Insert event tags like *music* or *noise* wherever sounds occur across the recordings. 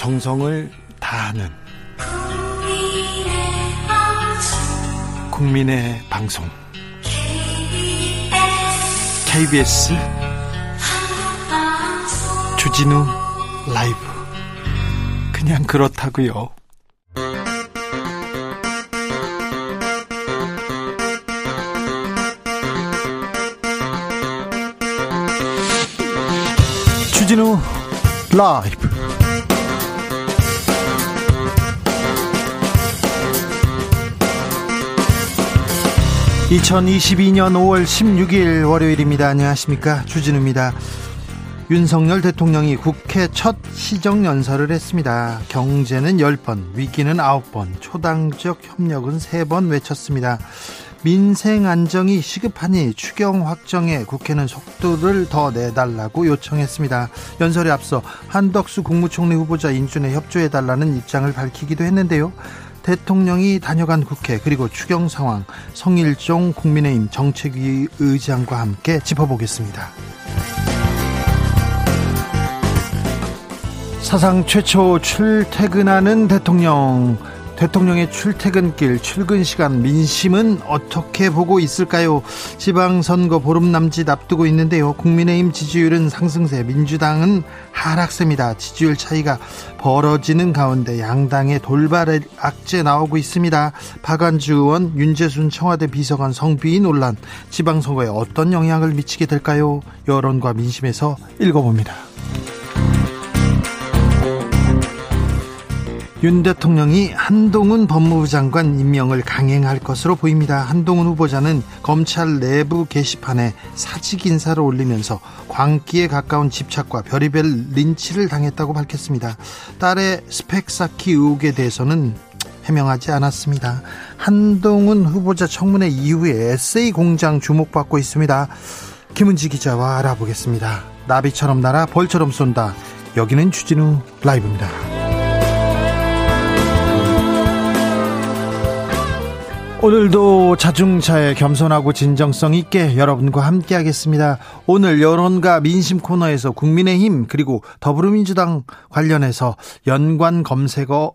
정성을 다하는 국민의 방송. KBS 주진우 라이브. 그냥 그렇다고요. 주진우 라이브 2022년 5월 16일 월요일입니다. 안녕하십니까. 주진우입니다. 윤석열 대통령이 국회 첫 시정연설을 했습니다. 경제는 10번, 위기는 9번, 초당적 협력은 3번 외쳤습니다. 민생 안정이 시급하니 추경 확정에 국회는 속도를 더 내달라고 요청했습니다. 연설에 앞서 한덕수 국무총리 후보자 인준에 협조해달라는 입장을 밝히기도 했는데요. 대통령이 다녀간 국회 그리고 추경 상황 성일종 국민의힘 정책위 의장과 함께 짚어보겠습니다. 사상 최초 출퇴근하는 대통령 대통령의 출퇴근길 출근 시간 민심은 어떻게 보고 있을까요? 지방선거 보름 남짓 앞두고 있는데요. 국민의힘 지지율은 상승세, 민주당은 하락세입니다. 지지율 차이가 벌어지는 가운데 양당의 돌발 악재 나오고 있습니다. 박안주 의원, 윤재순 청와대 비서관 성비위 논란, 지방선거에 어떤 영향을 미치게 될까요? 여론과 민심에서 읽어봅니다. 윤 대통령이 한동훈 법무부 장관 임명을 강행할 것으로 보입니다. 한동훈 후보자는 검찰 내부 게시판에 사직 인사를 올리면서 광기에 가까운 집착과 별의별 린치를 당했다고 밝혔습니다. 딸의 스펙 쌓기 의혹에 대해서는 해명하지 않았습니다. 한동훈 후보자 청문회 이후에 에세이 공장 주목받고 있습니다. 김은지 기자와 알아보겠습니다. 나비처럼 날아 벌처럼 쏜다. 여기는 주진우 라이브입니다. 오늘도 자중차에 겸손하고 진정성 있게 여러분과 함께 하겠습니다. 오늘 여론과 민심 코너에서 국민의힘 그리고 더불어민주당 관련해서 연관 검색어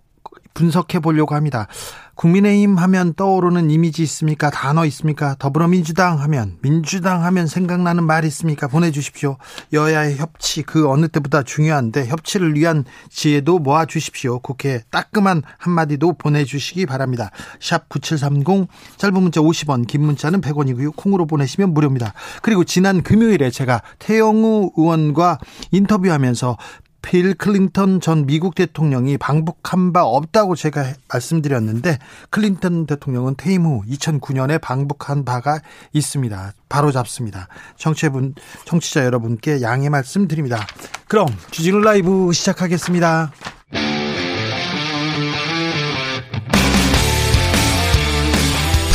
분석해 보려고 합니다. 국민의힘 하면 떠오르는 이미지 있습니까? 단어 있습니까? 더불어민주당 하면, 민주당 하면 생각나는 말 있습니까? 보내주십시오. 여야의 협치, 그 어느 때보다 중요한데, 협치를 위한 지혜도 모아 주십시오. 국회 따끔한 한마디도 보내주시기 바랍니다. 샵 9730, 짧은 문자 50원, 긴 문자는 100원이고요. 콩으로 보내시면 무료입니다. 그리고 지난 금요일에 제가 태영호 의원과 인터뷰하면서 빌 클린턴 전 미국 대통령이 방북한 바 없다고 제가 말씀드렸는데 클린턴 대통령은 퇴임 후 2009년에 방북한 바가 있습니다. 바로 잡습니다. 청취분 청취자 여러분께 양해 말씀드립니다. 그럼 주진우 라이브 시작하겠습니다.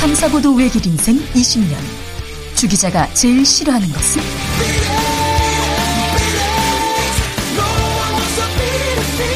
탐사보도 외길 인생 20년 주 기자가 제일 싫어하는 것은?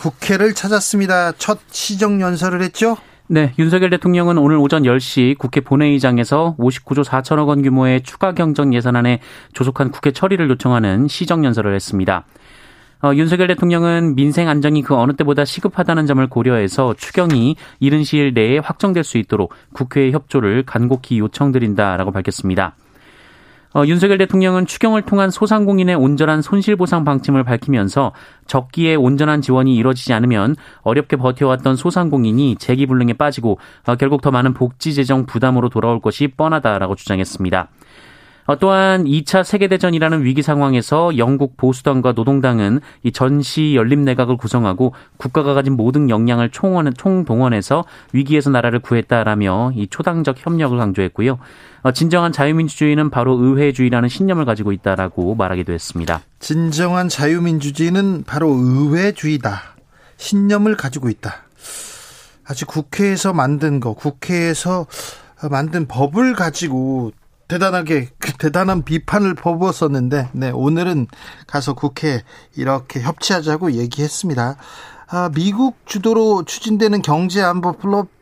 국회를 찾았습니다. 첫 시정 연설을 했죠? 네, 윤석열 대통령은 오늘 오전 10시 국회 본회의장에서 59조 4천억 원 규모의 추가 경정 예산안에 조속한 국회 처리를 요청하는 시정 연설을 했습니다. 어, 윤석열 대통령은 민생 안정이 그 어느 때보다 시급하다는 점을 고려해서 추경이 이른 시일 내에 확정될 수 있도록 국회의 협조를 간곡히 요청드린다라고 밝혔습니다. 어, 윤석열 대통령은 추경을 통한 소상공인의 온전한 손실보상 방침을 밝히면서 적기에 온전한 지원이 이루어지지 않으면 어렵게 버텨왔던 소상공인이 재기불능에 빠지고 어, 결국 더 많은 복지 재정 부담으로 돌아올 것이 뻔하다라고 주장했습니다. 어, 또한 2차 세계대전이라는 위기 상황에서 영국 보수당과 노동당은 이 전시 연립 내각을 구성하고 국가가 가진 모든 역량을 총원, 총동원해서 위기에서 나라를 구했다라며 이 초당적 협력을 강조했고요. 어, 진정한 자유민주주의는 바로 의회주의라는 신념을 가지고 있다라고 말하기도 했습니다. 진정한 자유민주주의는 바로 의회주의다. 신념을 가지고 있다. 아직 국회에서 만든 거, 국회에서 만든 법을 가지고 대단하게 대단한 비판을 퍼부었었는데 네, 오늘은 가서 국회 이렇게 협치하자고 얘기했습니다. 아, 미국 주도로 추진되는 경제 안보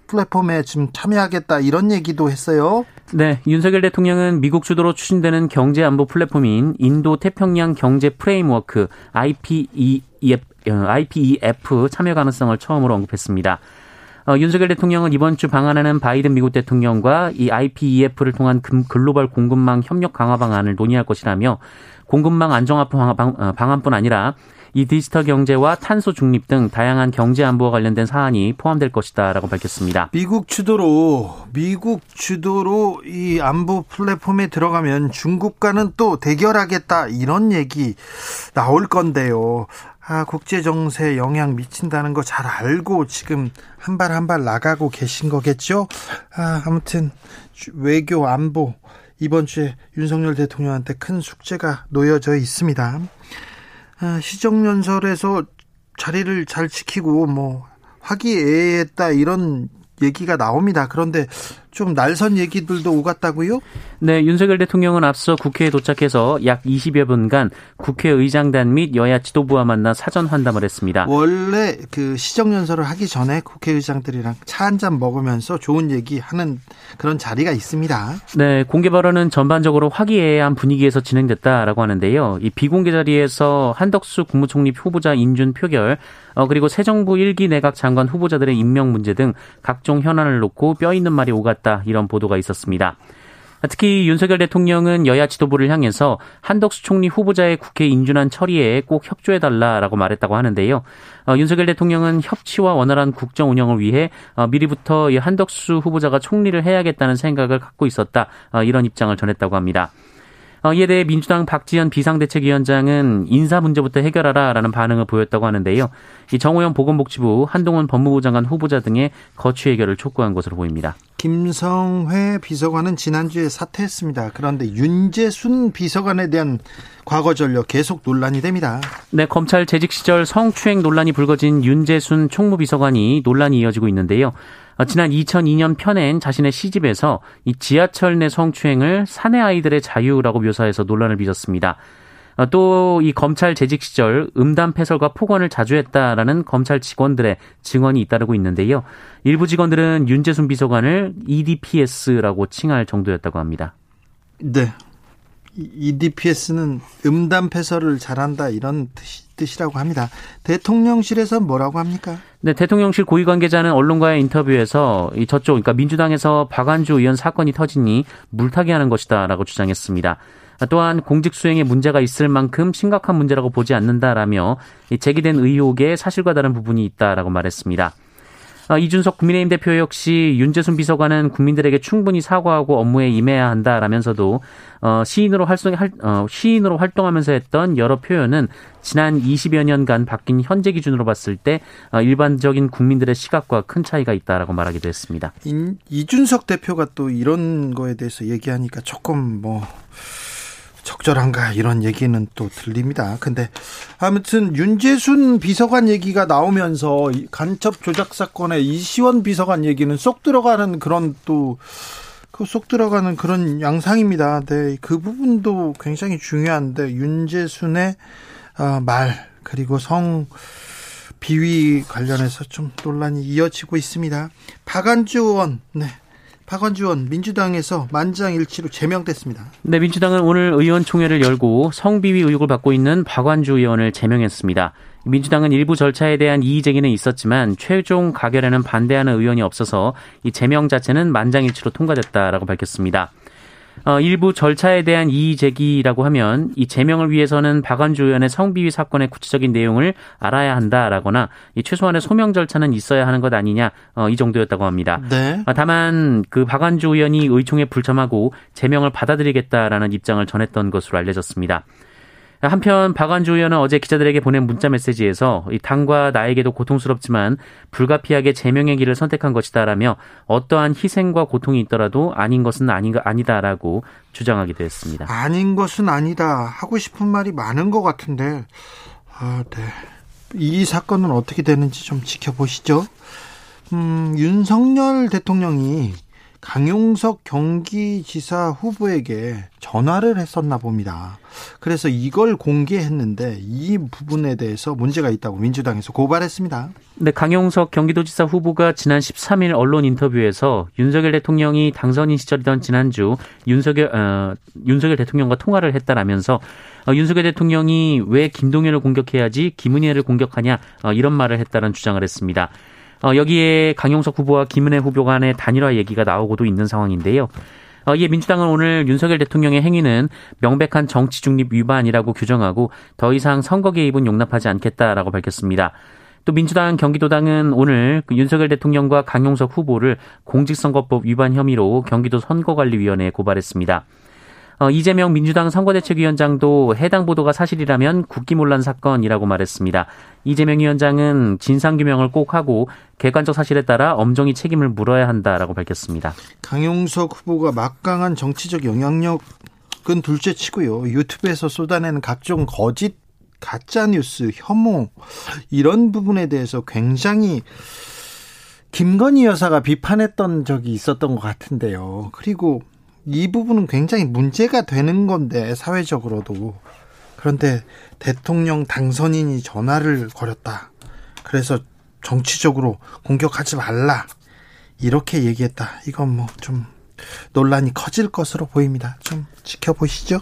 플랫폼에 지금 참여하겠다 이런 얘기도 했어요. 네, 윤석열 대통령은 미국 주도로 추진되는 경제 안보 플랫폼인 인도 태평양 경제 프레임워크 IPEF, IPEF 참여 가능성을 처음으로 언급했습니다. 어, 윤석열 대통령은 이번 주 방한하는 바이든 미국 대통령과 이 IPEF를 통한 글로벌 공급망 협력 강화 방안을 논의할 것이라며 공급망 안정화 어, 방안뿐 아니라 이 디지털 경제와 탄소 중립 등 다양한 경제 안보와 관련된 사안이 포함될 것이다라고 밝혔습니다. 미국 주도로 미국 주도로 이 안보 플랫폼에 들어가면 중국과는 또 대결하겠다 이런 얘기 나올 건데요. 아, 국제 정세에 영향 미친다는 거 잘 알고 지금 한 발 한 발 나가고 계신 거겠죠? 아, 아무튼 외교 안보 이번 주에 윤석열 대통령한테 큰 숙제가 놓여져 있습니다. 아, 시정연설에서 자리를 잘 지키고 뭐 화기애애했다 이런 얘기가 나옵니다. 그런데 좀 날선 얘기들도 오갔다고요? 네, 윤석열 대통령은 앞서 국회에 도착해서 약 20여 분간 국회의장단 및 여야 지도부와 만나 사전 환담을 했습니다. 원래 그 시정연설을 하기 전에 국회의장들이랑 차 한 잔 먹으면서 좋은 얘기 하는 그런 자리가 있습니다. 네, 공개 발언은 전반적으로 화기애애한 분위기에서 진행됐다라고 하는데요. 이 비공개 자리에서 한덕수 국무총리 후보자 인준 표결, 어, 그리고 새 정부 1기 내각 장관 후보자들의 임명 문제 등 각종 현안을 놓고 뼈 있는 말이 오갔 다 이런 보도가 있었습니다. 특히 윤석열 대통령은 여야 지도부를 향해서 한덕수 총리 후보자의 국회 인준안 처리에 꼭 협조해달라라고 말했다고 하는데요. 어, 윤석열 대통령은 협치와 원활한 국정 운영을 위해 어, 미리부터 한덕수 후보자가 총리를 해야겠다는 생각을 갖고 있었다 어, 이런 입장을 전했다고 합니다. 어, 이에 대해 민주당 박지원 비상대책위원장은 인사 문제부터 해결하라라는 반응을 보였다고 하는데요. 이 정호영 보건복지부, 한동훈 법무부 장관 후보자 등의 거취 해결을 촉구한 것으로 보입니다. 김성회 비서관은 지난주에 사퇴했습니다. 그런데 윤재순 비서관에 대한 과거 전력 계속 논란이 됩니다. 네, 검찰 재직 시절 성추행 논란이 불거진 윤재순 총무비서관이 논란이 이어지고 있는데요. 어, 지난 2002년 편엔 자신의 시집에서 이 지하철 내 성추행을 사내 아이들의 자유라고 묘사해서 논란을 빚었습니다. 어, 또이 검찰 재직 시절 음담 패설과 폭언을 자주 했다라는 검찰 직원들의 증언이 잇따르고 있는데요. 일부 직원들은 윤재순 비서관을 EDPS라고 칭할 정도였다고 합니다. 네. EDPS는 음담 패설을 잘한다 이런 뜻이, 라고 합니다. 대통령실에서 뭐라고 합니까? 네, 대통령실 고위 관계자는 언론과의 인터뷰에서 이 저쪽 그러니까 민주당에서 박안주 의원 사건이 터지니 물타기 하는 것이다라고 주장했습니다. 또한 공직 수행에 문제가 있을 만큼 심각한 문제라고 보지 않는다라며 제기된 의혹에 사실과 다른 부분이 있다라고 말했습니다. 어, 이준석 국민의힘 대표 역시 윤재순 비서관은 국민들에게 충분히 사과하고 업무에 임해야 한다라면서도 어, 시인으로 활동 어, 시인으로 활동하면서 했던 여러 표현은 지난 20여 년간 바뀐 현재 기준으로 봤을 때 어, 일반적인 국민들의 시각과 큰 차이가 있다라고 말하기도 했습니다. 이준석 대표가 또 이런 거에 대해서 얘기하니까 조금 뭐 적절한가 이런 얘기는 또 들립니다. 근데 아무튼 윤재순 비서관 얘기가 나오면서 간첩 조작 사건의 이시원 비서관 얘기는 쏙 들어가는 그런 또 그 쏙 들어가는 그런 양상입니다. 네, 그 부분도 굉장히 중요한데 윤재순의 어, 말 그리고 성 비위 관련해서 좀 논란이 이어지고 있습니다. 박안주 의원, 네. 박원주 의원 민주당에서 만장일치로 제명됐습니다. 네, 민주당은 오늘 의원총회를 열고 성비위 의혹을 받고 있는 박완주 의원을 제명했습니다. 민주당은 일부 절차에 대한 이의 제기는 있었지만 최종 가결에는 반대하는 의원이 없어서 이 제명 자체는 만장일치로 통과됐다라고 밝혔습니다. 어, 일부 절차에 대한 이의 제기라고 하면 이 제명을 위해서는 박안주 의원의 성비위 사건의 구체적인 내용을 알아야 한다라거나 이 최소한의 소명 절차는 있어야 하는 것 아니냐 어, 이 정도였다고 합니다. 네. 어, 다만 그 박안주 의원이 의총에 불참하고 제명을 받아들이겠다라는 입장을 전했던 것으로 알려졌습니다. 한편 박완주 의원은 어제 기자들에게 보낸 문자 메시지에서 당과 나에게도 고통스럽지만 불가피하게 제명의 길을 선택한 것이다라며 어떠한 희생과 고통이 있더라도 아닌 것은 아닌 아니다라고 주장하기도 했습니다. 아닌 것은 아니다 하고 싶은 말이 많은 것 같은데 아, 네. 이 사건은 어떻게 되는지 좀 지켜보시죠. 음, 윤석열 대통령이 강용석 경기지사 후보에게 전화를 했었나 봅니다. 그래서 이걸 공개했는데 이 부분에 대해서 문제가 있다고 민주당에서 고발했습니다. 네, 강용석 경기도지사 후보가 지난 13일 언론 인터뷰에서 윤석열 대통령이 당선인 시절이던 지난주 윤석열 어, 윤석열 대통령과 통화를 했다라면서 어, 윤석열 대통령이 왜 김동연을 공격해야지 김은혜를 공격하냐 어, 이런 말을 했다는 주장을 했습니다. 어, 여기에 강용석 후보와 김은혜 후보 간의 단일화 얘기가 나오고도 있는 상황인데요. 어, 이에 민주당은 오늘 윤석열 대통령의 행위는 명백한 정치 중립 위반이라고 규정하고 더 이상 선거 개입은 용납하지 않겠다라고 밝혔습니다. 또 민주당 경기도당은 오늘 그 윤석열 대통령과 강용석 후보를 공직선거법 위반 혐의로 경기도 선거관리위원회에 고발했습니다. 어, 이재명 민주당 선거대책위원장도 해당 보도가 사실이라면 국기문란 사건이라고 말했습니다. 이재명 위원장은 진상규명을 꼭 하고 객관적 사실에 따라 엄정히 책임을 물어야 한다라고 밝혔습니다. 강용석 후보가 막강한 정치적 영향력은 둘째 치고요. 유튜브에서 쏟아내는 각종 거짓 가짜 뉴스, 혐오 이런 부분에 대해서 굉장히 김건희 여사가 비판했던 적이 있었던 것 같은데요. 그리고 이 부분은 굉장히 문제가 되는 건데 사회적으로도 그런데 대통령 당선인이 전화를 걸었다. 그래서 정치적으로 공격하지 말라. 이렇게 얘기했다. 이건 뭐 좀 논란이 커질 것으로 보입니다. 좀 지켜보시죠.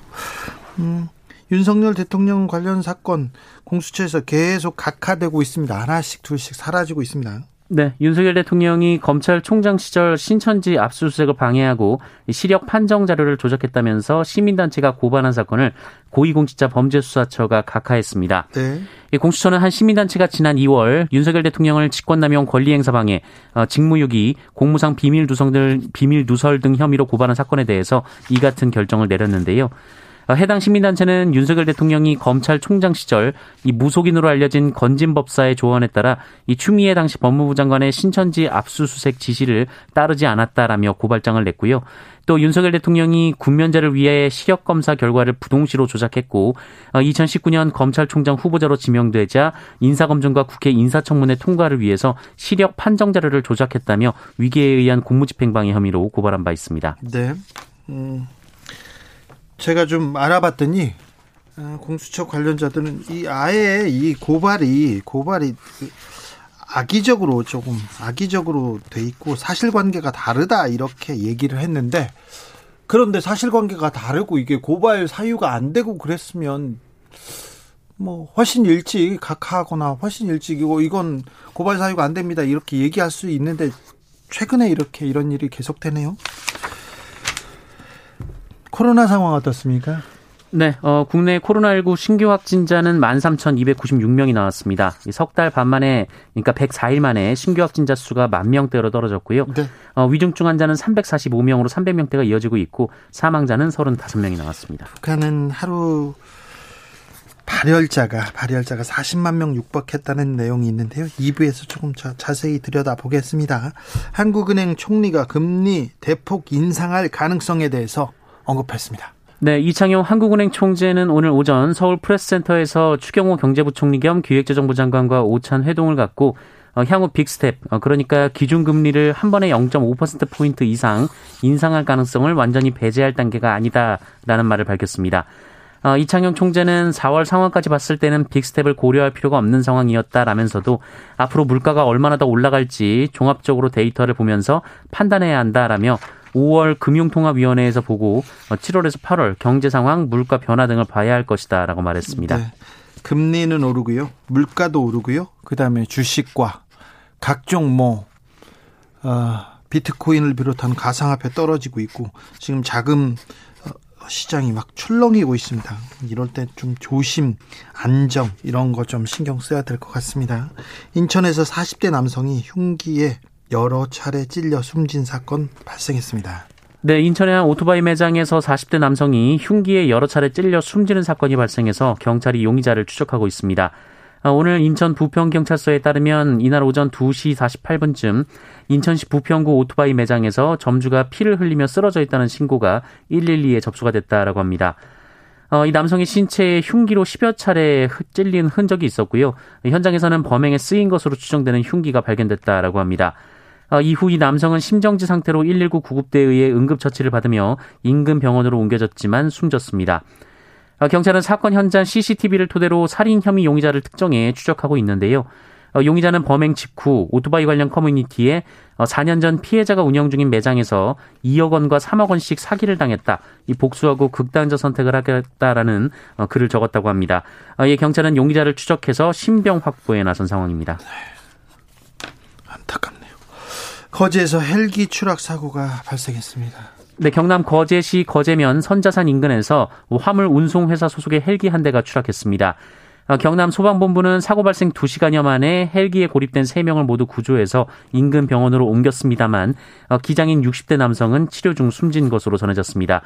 음, 윤석열 대통령 관련 사건 공수처에서 계속 각하되고 있습니다. 하나씩 둘씩 사라지고 있습니다. 네, 윤석열 대통령이 검찰총장 시절 신천지 압수수색을 방해하고 시력 판정 자료를 조작했다면서 시민단체가 고발한 사건을 고위공직자범죄수사처가 각하했습니다. 네. 이 공수처는 한 시민단체가 지난 2월 윤석열 대통령을 직권남용 권리행사 방해, 어, 직무유기, 공무상 비밀 누설 등 비밀 누설 등 혐의로 고발한 사건에 대해서 이 같은 결정을 내렸는데요. 어, 해당 시민단체는 윤석열 대통령이 검찰총장 시절 이 무속인으로 알려진 건진법사의 조언에 따라 이 추미애 당시 법무부 장관의 신천지 압수수색 지시를 따르지 않았다라며 고발장을 냈고요. 또 윤석열 대통령이 군면제를 위해 시력 검사 결과를 부동시로 조작했고 2019년 어, 검찰총장 후보자로 지명되자 인사검증과 국회 인사청문회 통과를 위해서 시력 판정 자료를 조작했다며 위계에 의한 공무집행방해 혐의로 고발한 바 있습니다. 네. 음, 제가 좀 알아봤더니 어, 공수처 관련자들은 이 아예 이 고발이 고발이 악의적으로 조금 악의적으로 돼 있고 사실관계가 다르다 이렇게 얘기를 했는데 그런데 사실관계가 다르고 이게 고발 사유가 안 되고 그랬으면 뭐 훨씬 일찍 각하하거나 훨씬 일찍이고 이건 고발 사유가 안 됩니다 이렇게 얘기할 수 있는데 최근에 이렇게 이런 일이 계속되네요. 코로나 상황 어떻습니까? 네, 어, 국내 코로나19 신규 확진자는 13,296명이 나왔습니다. 석 달 반 만에, 그러니까 104일 만에 신규 확진자 수가 만 명대로 떨어졌고요. 네. 어, 위중증 환자는 345명으로 300명대가 이어지고 있고 사망자는 35명이 나왔습니다. 북한은 하루 발열자가 발열자가 40만 명 육박했다는 내용이 있는데요. 2부에서 조금 자, 자세히 들여다보겠습니다. 한국은행 총재가 금리 대폭 인상할 가능성에 대해서 언급했습니다. 네, 이창용 한국은행 총재는 오늘 오전 서울 프레스센터에서 추경호 경제부총리 겸 기획재정부 장관과 오찬 회동을 갖고 어, 향후 빅스텝, 어, 그러니까 기준금리를 한 번에 0.5%포인트 이상 인상할 가능성을 완전히 배제할 단계가 아니다라는 말을 밝혔습니다. 어, 이창용 총재는 4월 상황까지 봤을 때는 빅스텝을 고려할 필요가 없는 상황이었다라면서도 앞으로 물가가 얼마나 더 올라갈지 종합적으로 데이터를 보면서 판단해야 한다라며 5월 금융통합위원회에서 보고 7월에서 8월 경제 상황, 물가 변화 등을 봐야 할 것이다라고 말했습니다. 네. 금리는 오르고요. 물가도 오르고요. 그다음에 주식과 각종 뭐 어, 비트코인을 비롯한 가상화폐 떨어지고 있고 지금 자금 어, 시장이 막 출렁이고 있습니다. 이럴 때 좀 조심, 안정 이런 거 좀 신경 써야 될 것 같습니다. 인천에서 40대 남성이 흉기에 여러 차례 찔려 숨진 사건 발생했습니다. 네, 인천의 한 오토바이 매장에서 40대 남성이 흉기에 여러 차례 찔려 숨지는 사건이 발생해서 경찰이 용의자를 추적하고 있습니다. 아, 오늘 인천 부평경찰서에 따르면 이날 오전 2시 48분쯤 인천시 부평구 오토바이 매장에서 점주가 피를 흘리며 쓰러져 있다는 신고가 112에 접수가 됐다라고 합니다. 어, 이 남성의 신체에 흉기로 10여 차례 찔린 흔적이 있었고요. 현장에서는 범행에 쓰인 것으로 추정되는 흉기가 발견됐다라고 합니다. 어, 이후 이 남성은 심정지 상태로 119 구급대에 의해 응급처치를 받으며 인근 병원으로 옮겨졌지만 숨졌습니다. 어, 경찰은 사건 현장 CCTV를 토대로 살인 혐의 용의자를 특정해 추적하고 있는데요. 어, 용의자는 범행 직후 오토바이 관련 커뮤니티에 4년 전 피해자가 운영 중인 매장에서 2억 원과 3억 원씩 사기를 당했다. 이 복수하고 극단적 선택을 하겠다라는 글을 적었다고 합니다. 이 경찰은 용의자를 추적해서 신병 확보에 나선 상황입니다. 네. 안타깝네요. 거제에서 헬기 추락 사고가 발생했습니다. 네, 경남 거제시 거제면 선자산 인근에서 화물 운송 회사 소속의 헬기 한 대가 추락했습니다. 어, 경남 소방본부는 사고 발생 2시간여 만에 헬기에 고립된 3명을 모두 구조해서 인근 병원으로 옮겼습니다만 어, 기장인 60대 남성은 치료 중 숨진 것으로 전해졌습니다.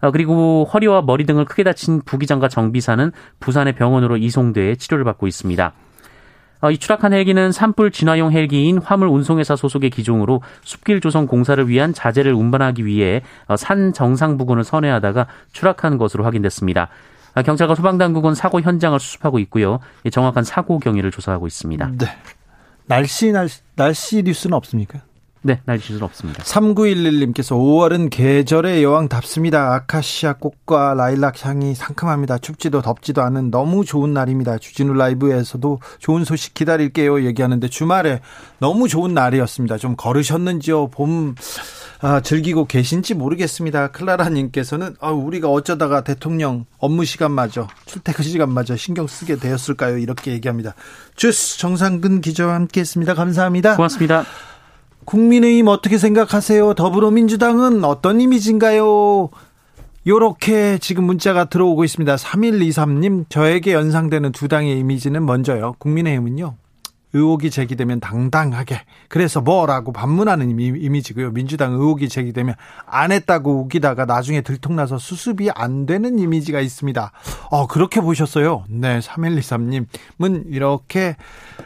어, 그리고 허리와 머리 등을 크게 다친 부기장과 정비사는 부산의 병원으로 이송돼 치료를 받고 있습니다. 어, 이 추락한 헬기는 산불 진화용 헬기인 화물 운송회사 소속의 기종으로 숲길 조성 공사를 위한 자재를 운반하기 위해 어, 산 정상 부근을 선회하다가 추락한 것으로 확인됐습니다. 어, 경찰과 소방당국은 사고 현장을 수습하고 있고요. 정확한 사고 경위를 조사하고 있습니다. 네. 날씨 날씨, 날씨 뉴스는 없습니까? 네, 날씨는 없습니다. 3911님께서 5월은 계절의 여왕답습니다. 아카시아 꽃과 라일락 향이 상큼합니다. 춥지도 덥지도 않은 너무 좋은 날입니다. 주진우 라이브에서도 좋은 소식 기다릴게요. 얘기하는데 주말에 너무 좋은 날이었습니다. 좀 걸으셨는지요? 봄 아, 즐기고 계신지 모르겠습니다. 클라라님께서는 아, 우리가 어쩌다가 대통령 업무 시간마저 출퇴근 시간마저 신경 쓰게 되었을까요? 이렇게 얘기합니다. 주스 정상근 기자와 함께했습니다. 감사합니다. 고맙습니다. 국민의힘 어떻게 생각하세요? 더불어민주당은 어떤 이미지인가요? 요렇게 지금 문자가 들어오고 있습니다. 3123님, 저에게 연상되는 두 당의 이미지는 먼저요. 국민의힘은요. 의혹이 제기되면 당당하게 그래서 뭐라고 반문하는 이미지고요. 민주당 의혹이 제기되면 안 했다고 우기다가 나중에 들통나서 수습이 안 되는 이미지가 있습니다. 어 그렇게 보셨어요. 네, 3123님은 이렇게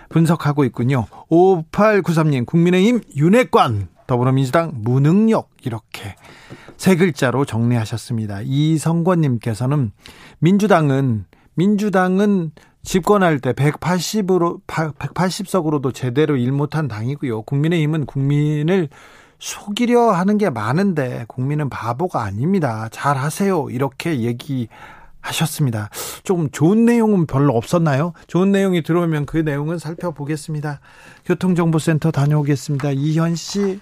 분석하고 있군요. 5893님 국민의힘 윤핵관 더불어민주당 무능력 이렇게 세 글자로 정리하셨습니다. 이성권님께서는 민주당은 민주당은 집권할 때 180으로 180석으로도 제대로 일 못한 당이고요. 국민의힘은 국민을 속이려 하는 게 많은데 국민은 바보가 아닙니다. 잘 하세요. 이렇게 얘기 하셨습니다. 조금 좋은 내용은 별로 없었나요? 좋은 내용이 들어오면 그 내용은 살펴보겠습니다. 교통정보센터 다녀오겠습니다. 이현 씨.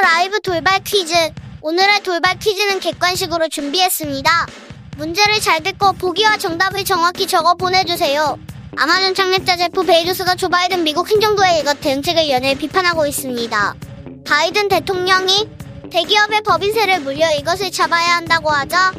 라이브 돌발 퀴즈. 오늘의 돌발 퀴즈는 객관식으로 준비했습니다. 문제를 잘 듣고 보기와 정답을 정확히 적어 보내주세요. 아마존 창립자 제프 베이조스가 조 바이든 미국 행정부의 이것 대응책을 연일 비판하고 있습니다. 바이든 대통령이 대기업의 법인세를 물려 이것을 잡아야 한다고 하자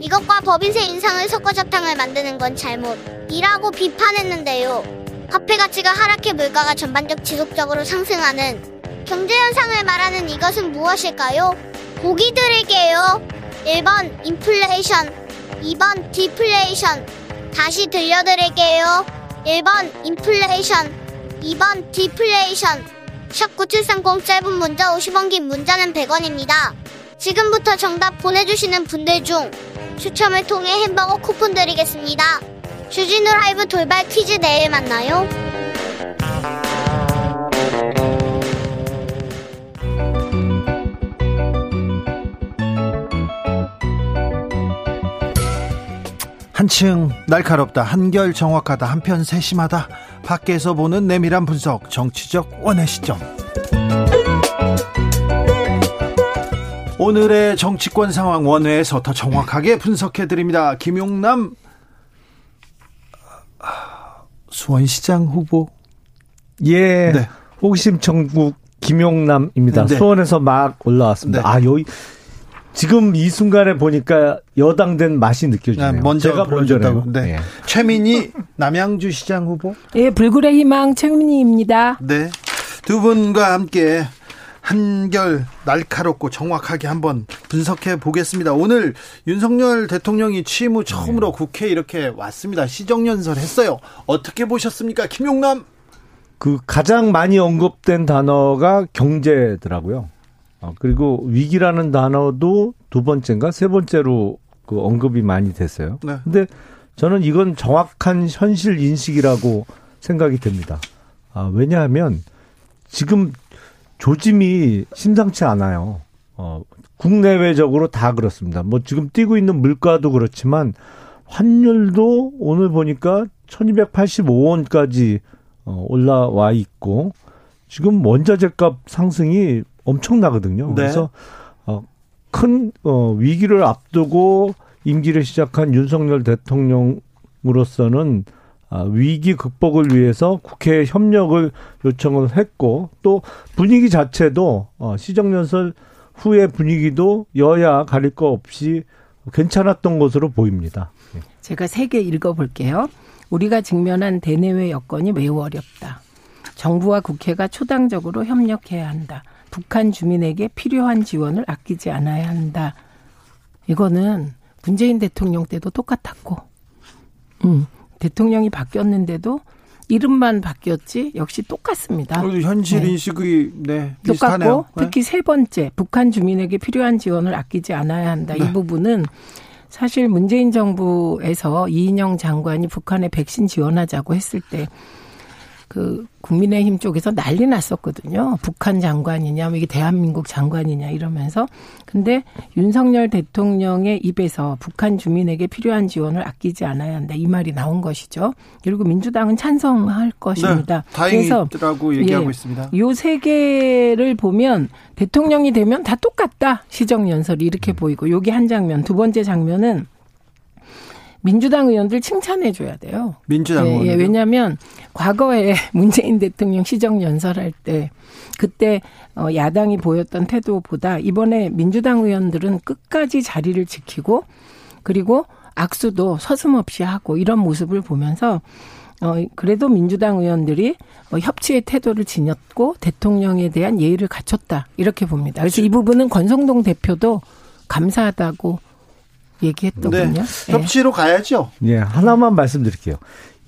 이것과 법인세 인상을 섞어 자탕을 만드는 건 잘못이라고 비판했는데요. 화폐 가치가 하락해 물가가 전반적 지속적으로 상승하는 경제 현상을 말하는 이것은 무엇일까요? 보기 드릴게요. 1번 인플레이션, 2번 디플레이션. 다시 들려드릴게요. 1번 인플레이션, 2번 디플레이션. 샵9730 짧은 문자 50원 긴 문자는 100원입니다. 지금부터 정답 보내주시는 분들 중 추첨을 통해 햄버거 쿠폰 드리겠습니다. 주진우 라이브 돌발 퀴즈 내일 만나요. 한층 날카롭다 한결 정확하다 한편 세심하다. 밖에서 보는 내밀한 분석 정치적 원의 시점. 오늘의 정치권 상황 원회에서 더 정확하게 분석해 드립니다. 김용남 수원시장 후보. 예. 네. 호기심 천국 김용남입니다. 네. 수원에서 막 올라왔습니다. 네. 아 여기 지금 이 순간에 보니까 여당된 맛이 느껴지네요. 네, 먼저 제가 먼저네요. 네. 네. 최민희 남양주 시장 후보. 예, 불굴의 희망 최민희입니다. 네. 두 분과 함께 한결 날카롭고 정확하게 한번 분석해 보겠습니다. 오늘 윤석열 대통령이 취임 후 처음으로 네. 국회에 이렇게 왔습니다. 시정연설 했어요. 어떻게 보셨습니까? 김용남? 그 가장 많이 언급된 단어가 경제더라고요. 어, 그리고 위기라는 단어도 두 번째인가 세 번째로 그 언급이 많이 됐어요. 네. 근데 저는 이건 정확한 현실 인식이라고 생각이 됩니다. 아, 왜냐하면 지금 조짐이 심상치 않아요. 어, 국내외적으로 다 그렇습니다. 뭐 지금 뛰고 있는 물가도 그렇지만 환율도 오늘 보니까 1285원까지 어, 올라와 있고 지금 원자재값 상승이 엄청나거든요. 네. 그래서 어, 큰 어, 위기를 앞두고 임기를 시작한 윤석열 대통령으로서는 아, 위기 극복을 위해서 국회 협력을 요청을 했고 또 분위기 자체도 어, 시정연설 후의 분위기도 여야 가릴 거 없이 괜찮았던 것으로 보입니다. 예. 제가 세 개 읽어볼게요. 우리가 직면한 대내외 여건이 매우 어렵다. 정부와 국회가 초당적으로 협력해야 한다. 북한 주민에게 필요한 지원을 아끼지 않아야 한다. 이거는 문재인 대통령 때도 똑같았고, 음, 대통령이 바뀌었는데도 이름만 바뀌었지 역시 똑같습니다. 현실 네. 인식이 네, 비슷하네요. 똑같고 네. 특히 세 번째 북한 주민에게 필요한 지원을 아끼지 않아야 한다. 네. 이 부분은 사실 문재인 정부에서 이인영 장관이 북한에 백신 지원하자고 했을 때 그 국민의힘 쪽에서 난리 났었거든요. 북한 장관이냐, 뭐 이게 대한민국 장관이냐 이러면서. 근데 윤석열 대통령의 입에서 북한 주민에게 필요한 지원을 아끼지 않아야 한다. 이 말이 나온 것이죠. 그리고 민주당은 찬성할 것입니다. 네, 다행이라고 얘기하고 예, 있습니다. 요 세 개를 보면 대통령이 되면 다 똑같다. 시정 연설이 이렇게 음. 보이고 요게 한 장면. 두 번째 장면은 민주당 의원들 칭찬해 줘야 돼요. 민주당 의원. 예, 예, 왜냐하면 과거에 *laughs* 문재인 대통령 시정 연설할 때 그때 어, 야당이 보였던 태도보다 이번에 민주당 의원들은 끝까지 자리를 지키고 그리고 악수도 서슴없이 하고 이런 모습을 보면서 어, 그래도 민주당 의원들이 어, 협치의 태도를 지녔고 대통령에 대한 예의를 갖췄다. 이렇게 봅니다. 그래서 이 부분은 권성동 대표도 감사하다고 얘기했더군요. 네. 예. 협치로 가야죠. 예, 하나만 말씀드릴게요.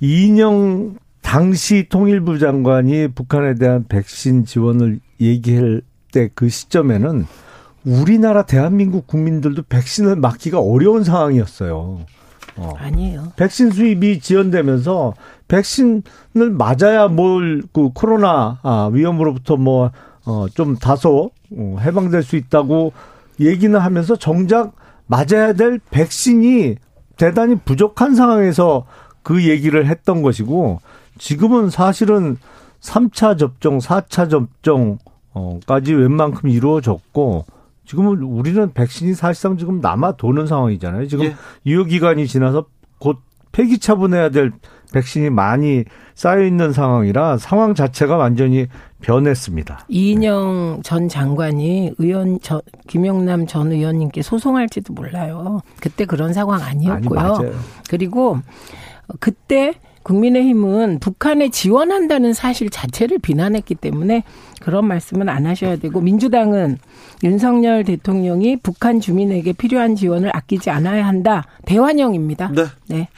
이인영 당시 통일부 장관이 북한에 대한 백신 지원을 얘기할 때 그 시점에는 우리나라 대한민국 국민들도 백신을 맞기가 어려운 상황이었어요. 어. 아니에요. 백신 수입이 지연되면서 백신을 맞아야 뭘 그 코로나 아, 위험으로부터 뭐 어, 좀 다소 어, 해방될 수 있다고 얘기는 하면서 정작 맞아야 될 백신이 대단히 부족한 상황에서 그 얘기를 했던 것이고 지금은 사실은 3차 접종, 4차 접종까지 웬만큼 이루어졌고 지금은 우리는 백신이 사실상 지금 남아 도는 상황이잖아요. 지금 예. 유효 기간이 지나서 곧 폐기 처분해야 될 백신이 많이 쌓여 있는 상황이라 상황 자체가 완전히 변했습니다. 이인영 전 장관이 의원 저, 김영남 전 의원님께 소송할지도 몰라요. 그때 그런 상황 아니었고요. 아니, 그리고 그때 국민의힘은 북한에 지원한다는 사실 자체를 비난했기 때문에 그런 말씀은 안 하셔야 되고 민주당은 윤석열 대통령이 북한 주민에게 필요한 지원을 아끼지 않아야 한다. 대환영입니다. 네. 네.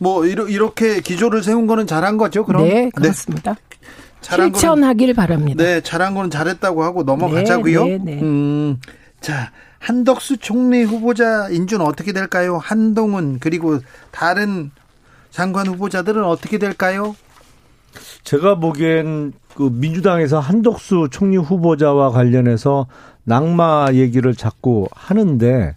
뭐 이렇게 기조를 세운 거는 잘한 거죠. 그럼 네, 네. 그렇습니다. 네. 실천하길 바랍니다. 네, 잘한 거는 잘했다고 하고 넘어가자고요. 네, 네, 네. 음, 자, 한덕수 총리 후보자 인준 어떻게 될까요? 한동훈 그리고 다른 장관 후보자들은 어떻게 될까요? 제가 보기엔 그 민주당에서 한덕수 총리 후보자와 관련해서 낙마 얘기를 자꾸 하는데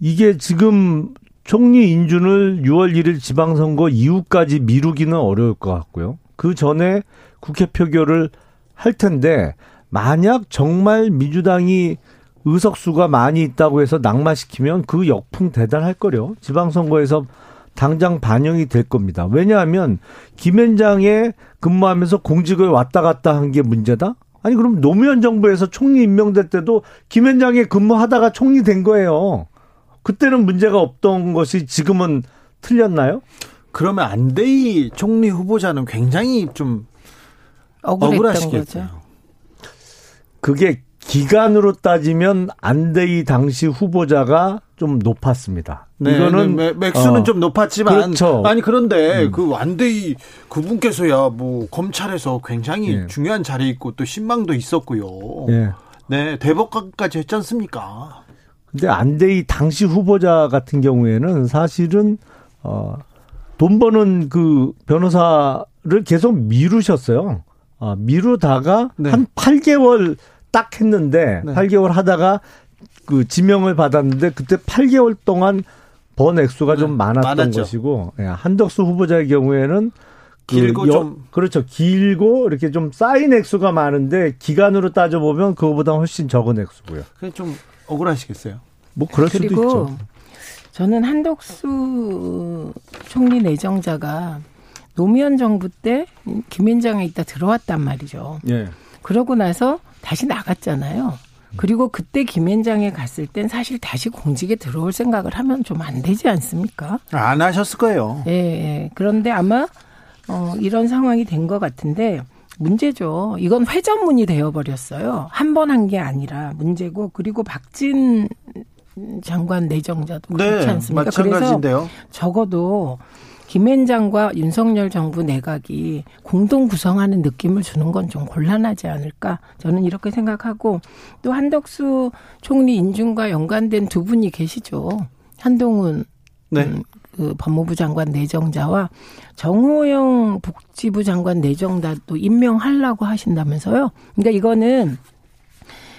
이게 지금 총리 인준을 6월 1일 지방선거 이후까지 미루기는 어려울 것 같고요. 그 전에 국회 표결을 할 텐데 만약 정말 민주당이 의석수가 많이 있다고 해서 낙마시키면 그 역풍 대단할 거요. 지방선거에서 당장 반영이 될 겁니다. 왜냐하면 김현장에 근무하면서 공직을 왔다 갔다 한 게 문제다? 아니 그럼 노무현 정부에서 총리 임명될 때도 김현장에 근무하다가 총리 된 거예요. 그때는 문제가 없던 것이 지금은 틀렸나요? 그러면 안대희 총리 후보자는 굉장히 좀 억울하시겠죠. 그게 기간으로 따지면 안대희 당시 후보자가 좀 높았습니다. 네, 이거는 네, 맥수는 어, 좀 높았지만 그렇죠. 아니 그런데 음. 그 안대희 그분께서야 뭐 검찰에서 굉장히 네. 중요한 자리에 있고 또 신망도 있었고요. 네, 네 대법관까지 했지 않습니까? 근데 안대희 당시 후보자 같은 경우에는 사실은 어, 돈 버는 그 변호사를 계속 미루셨어요. 아, 미루다가 네. 한 8개월 딱 했는데 네. 8개월 하다가 그 지명을 받았는데 그때 8개월 동안 번 액수가 네. 좀 많았던 많았죠. 것이고 예, 한덕수 후보자의 경우에는 그 길고 여, 좀 그렇죠 길고 이렇게 좀 쌓인 액수가 많은데 기간으로 따져 보면 그거보다 훨씬 적은 액수고요. 그게 좀 억울하시겠어요. 뭐 그럴 수도 있죠. 저는 한덕수 총리 내정자가 노무현 정부 때 김현장에 있다 들어왔단 말이죠. 예. 그러고 나서 다시 나갔잖아요. 그리고 그때 김현장에 갔을 땐 사실 다시 공직에 들어올 생각을 하면 좀 안 되지 않습니까? 안 하셨을 거예요. 예, 예. 그런데 아마 어, 이런 상황이 된 것 같은데 문제죠. 이건 회전문이 되어버렸어요. 한 번 한 게 아니라 문제고 그리고 박진 장관 내정자도 네, 그렇지 않습니까? 마찬가지인데요. 그래서 적어도 김앤장과 윤석열 정부 내각이 공동 구성하는 느낌을 주는 건 좀 곤란하지 않을까 저는 이렇게 생각하고 또 한덕수 총리 인준과 연관된 두 분이 계시죠. 한동훈 네. 음, 그 법무부 장관 내정자와 정호영 복지부 장관 내정자도 임명하려고 하신다면서요. 그러니까 이거는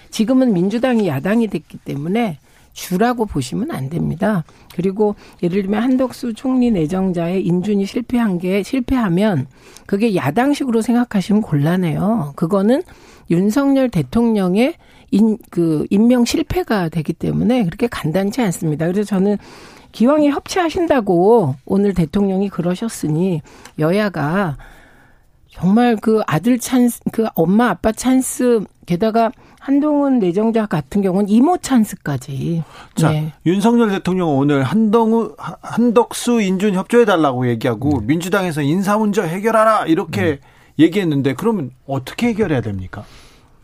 지금은 민주당이 야당이 됐기 때문에 주라고 보시면 안 됩니다. 그리고 예를 들면 한덕수 총리 내정자의 인준이 실패한 게 실패하면 그게 야당식으로 생각하시면 곤란해요. 그거는 윤석열 대통령의 인, 그, 임명 실패가 되기 때문에 그렇게 간단치 않습니다. 그래서 저는 기왕에 협치하신다고 오늘 대통령이 그러셨으니 여야가 정말 그 아들 찬스, 그 엄마 아빠 찬스, 게다가 한동훈 내정자 같은 경우는 이모 찬스까지. 자, 네. 윤석열 대통령은 오늘 한동훈, 한덕수 인준 협조해달라고 얘기하고 음. 민주당에서 인사 문제 해결하라 이렇게 음. 얘기했는데 그러면 어떻게 해결해야 됩니까?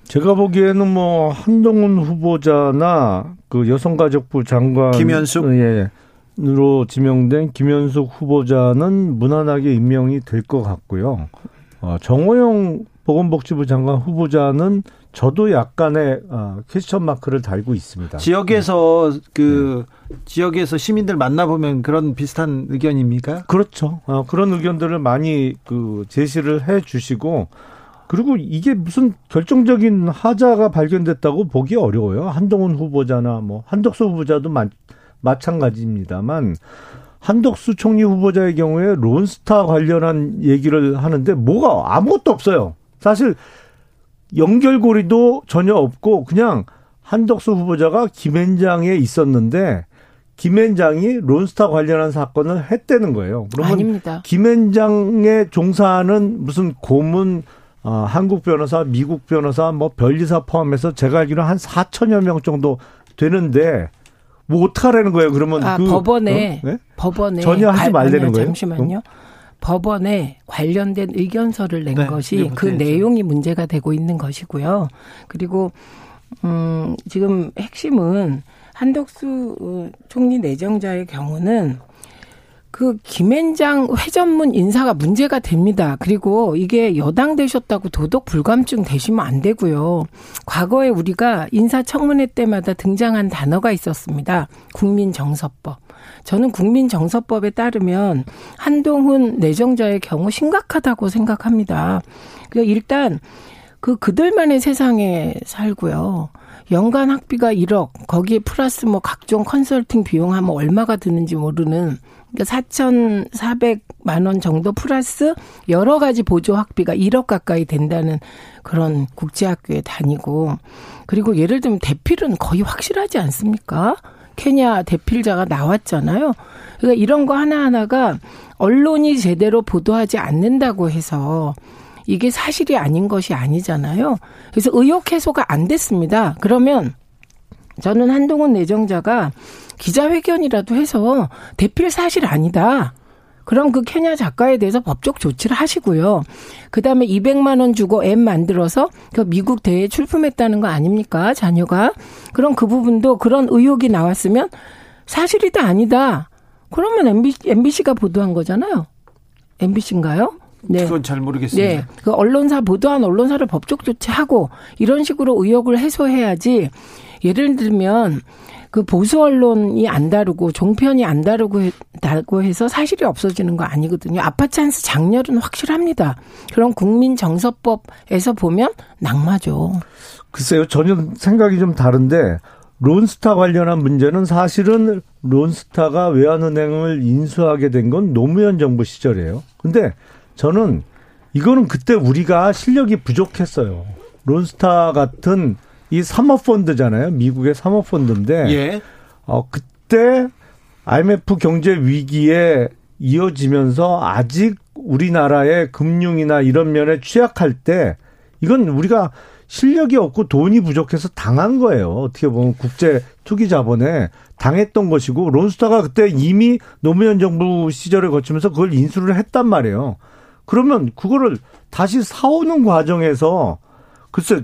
제가 보기에는 뭐 한동훈 후보자나 그 여성가족부 장관 김현숙 예, 으로 지명된 김현숙 후보자는 무난하게 임명이 될 것 같고요. 어, 정호영 보건복지부 장관 후보자는 저도 약간의 어, 퀘스천 마크를 달고 있습니다. 지역에서 네. 그 네. 지역에서 시민들 만나보면 그런 비슷한 의견입니까? 그렇죠. 어, 그런 의견들을 많이 그 제시를 해 주시고 그리고 이게 무슨 결정적인 하자가 발견됐다고 보기 어려워요. 한동훈 후보자나 뭐 한덕수 후보자도 마, 마찬가지입니다만 한덕수 총리 후보자의 경우에 론스타 관련한 얘기를 하는데 뭐가 아무것도 없어요. 사실 연결고리도 전혀 없고 그냥 한덕수 후보자가 김앤장에 있었는데 김앤장이 론스타 관련한 사건을 했다는 거예요. 그러면 아닙니다. 김앤장에 종사하는 무슨 고문 어, 한국 변호사, 미국 변호사, 뭐 변리사 포함해서 제가 알기로 한 4천여 명 정도 되는데 뭐 어떡하라는 거예요? 그러면 아, 그 법원에 어? 네? 법원에 전혀 하지 말라는 거예요. 잠시만요. 어? 법원에 관련된 의견서를 낸 네, 것이 그 내용이 문제가 되고 있는 것이고요. 그리고 음 지금 핵심은 한덕수 어, 총리 내정자의 경우는 그 김앤장 회전문 인사가 문제가 됩니다. 그리고 이게 여당 되셨다고 도덕 불감증 되시면 안 되고요. 과거에 우리가 인사청문회 때마다 등장한 단어가 있었습니다. 국민정서법. 저는 국민정서법에 따르면 한동훈 내정자의 경우 심각하다고 생각합니다. 그 일단 그 그들만의 세상에 살고요. 연간 학비가 1억, 거기에 플러스 뭐 각종 컨설팅 비용 하면 얼마가 드는지 모르는 그러니까 4,400만 원 정도 플러스 여러 가지 보조 학비가 1억 가까이 된다는 그런 국제학교에 다니고 그리고 예를 들면 대필은 거의 확실하지 않습니까? 케냐 대필자가 나왔잖아요. 그러니까 이런 거 하나하나가 언론이 제대로 보도하지 않는다고 해서 이게 사실이 아닌 것이 아니잖아요. 그래서 의혹 해소가 안 됐습니다. 그러면 저는 한동훈 내정자가 기자회견이라도 해서 대필 사실 아니다. 그럼 그 케냐 작가에 대해서 법적 조치를 하시고요. 그 다음에 200만 원 주고 앱 만들어서 그 미국 대회에 출품했다는 거 아닙니까? 자녀가. 그럼 그 부분도 그런 의혹이 나왔으면 사실이다 아니다. 그러면 MBC, MBC가 보도한 거잖아요. MBC인가요? 네. 그건 잘 모르겠습니다. 네. 그 언론사 보도한 언론사를 법적 조치하고 이런 식으로 의혹을 해소해야지 예를 들면 그 보수 언론이 안 다루고 종편이 안 다루고 다고 해서 사실이 없어지는 거 아니거든요. 아파 찬스 장렬은 확실합니다. 그럼 국민 정서법에서 보면 낙마죠. 글쎄요, 전혀 생각이 좀 다른데 론스타 관련한 문제는 사실은 론스타가 외환은행을 인수하게 된 건 노무현 정부 시절이에요. 근데 저는 이거는 그때 우리가 실력이 부족했어요. 론스타 같은 이 사모펀드잖아요. 미국의 사모펀드인데. 예. 어, 그때 IMF 경제 위기에 이어지면서 아직 우리나라의 금융이나 이런 면에 취약할 때 이건 우리가 실력이 없고 돈이 부족해서 당한 거예요. 어떻게 보면 국제 투기 자본에 당했던 것이고 론스타가 그때 이미 노무현 정부 시절을 거치면서 그걸 인수를 했단 말이에요. 그러면 그거를 다시 사오는 과정에서 글쎄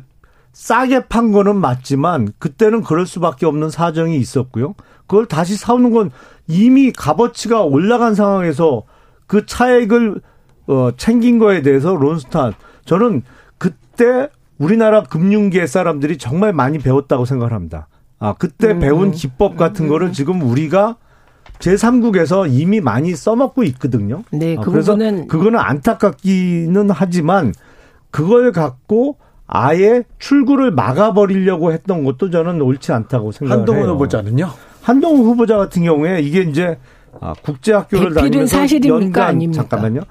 싸게 판 거는 맞지만 그때는 그럴 수밖에 없는 사정이 있었고요. 그걸 다시 사오는 건 이미 값어치가 올라간 상황에서 그 차액을 어 챙긴 거에 대해서 론스타 저는 그때 우리나라 금융계 사람들이 정말 많이 배웠다고 생각합니다. 아, 그때 음. 배운 기법 같은 음. 거를 지금 우리가 제3국에서 이미 많이 써먹고 있거든요. 네, 아, 그 그래서 부분은 그거는 안타깝기는 하지만 그걸 갖고 아예 출구를 막아버리려고 했던 것도 저는 옳지 않다고 생각해요. 한동훈 후보자는요? 한동훈 후보자 같은 경우에 이게 이제 아, 국제학교를 다니면서 연간 아닙니까? 잠깐만요.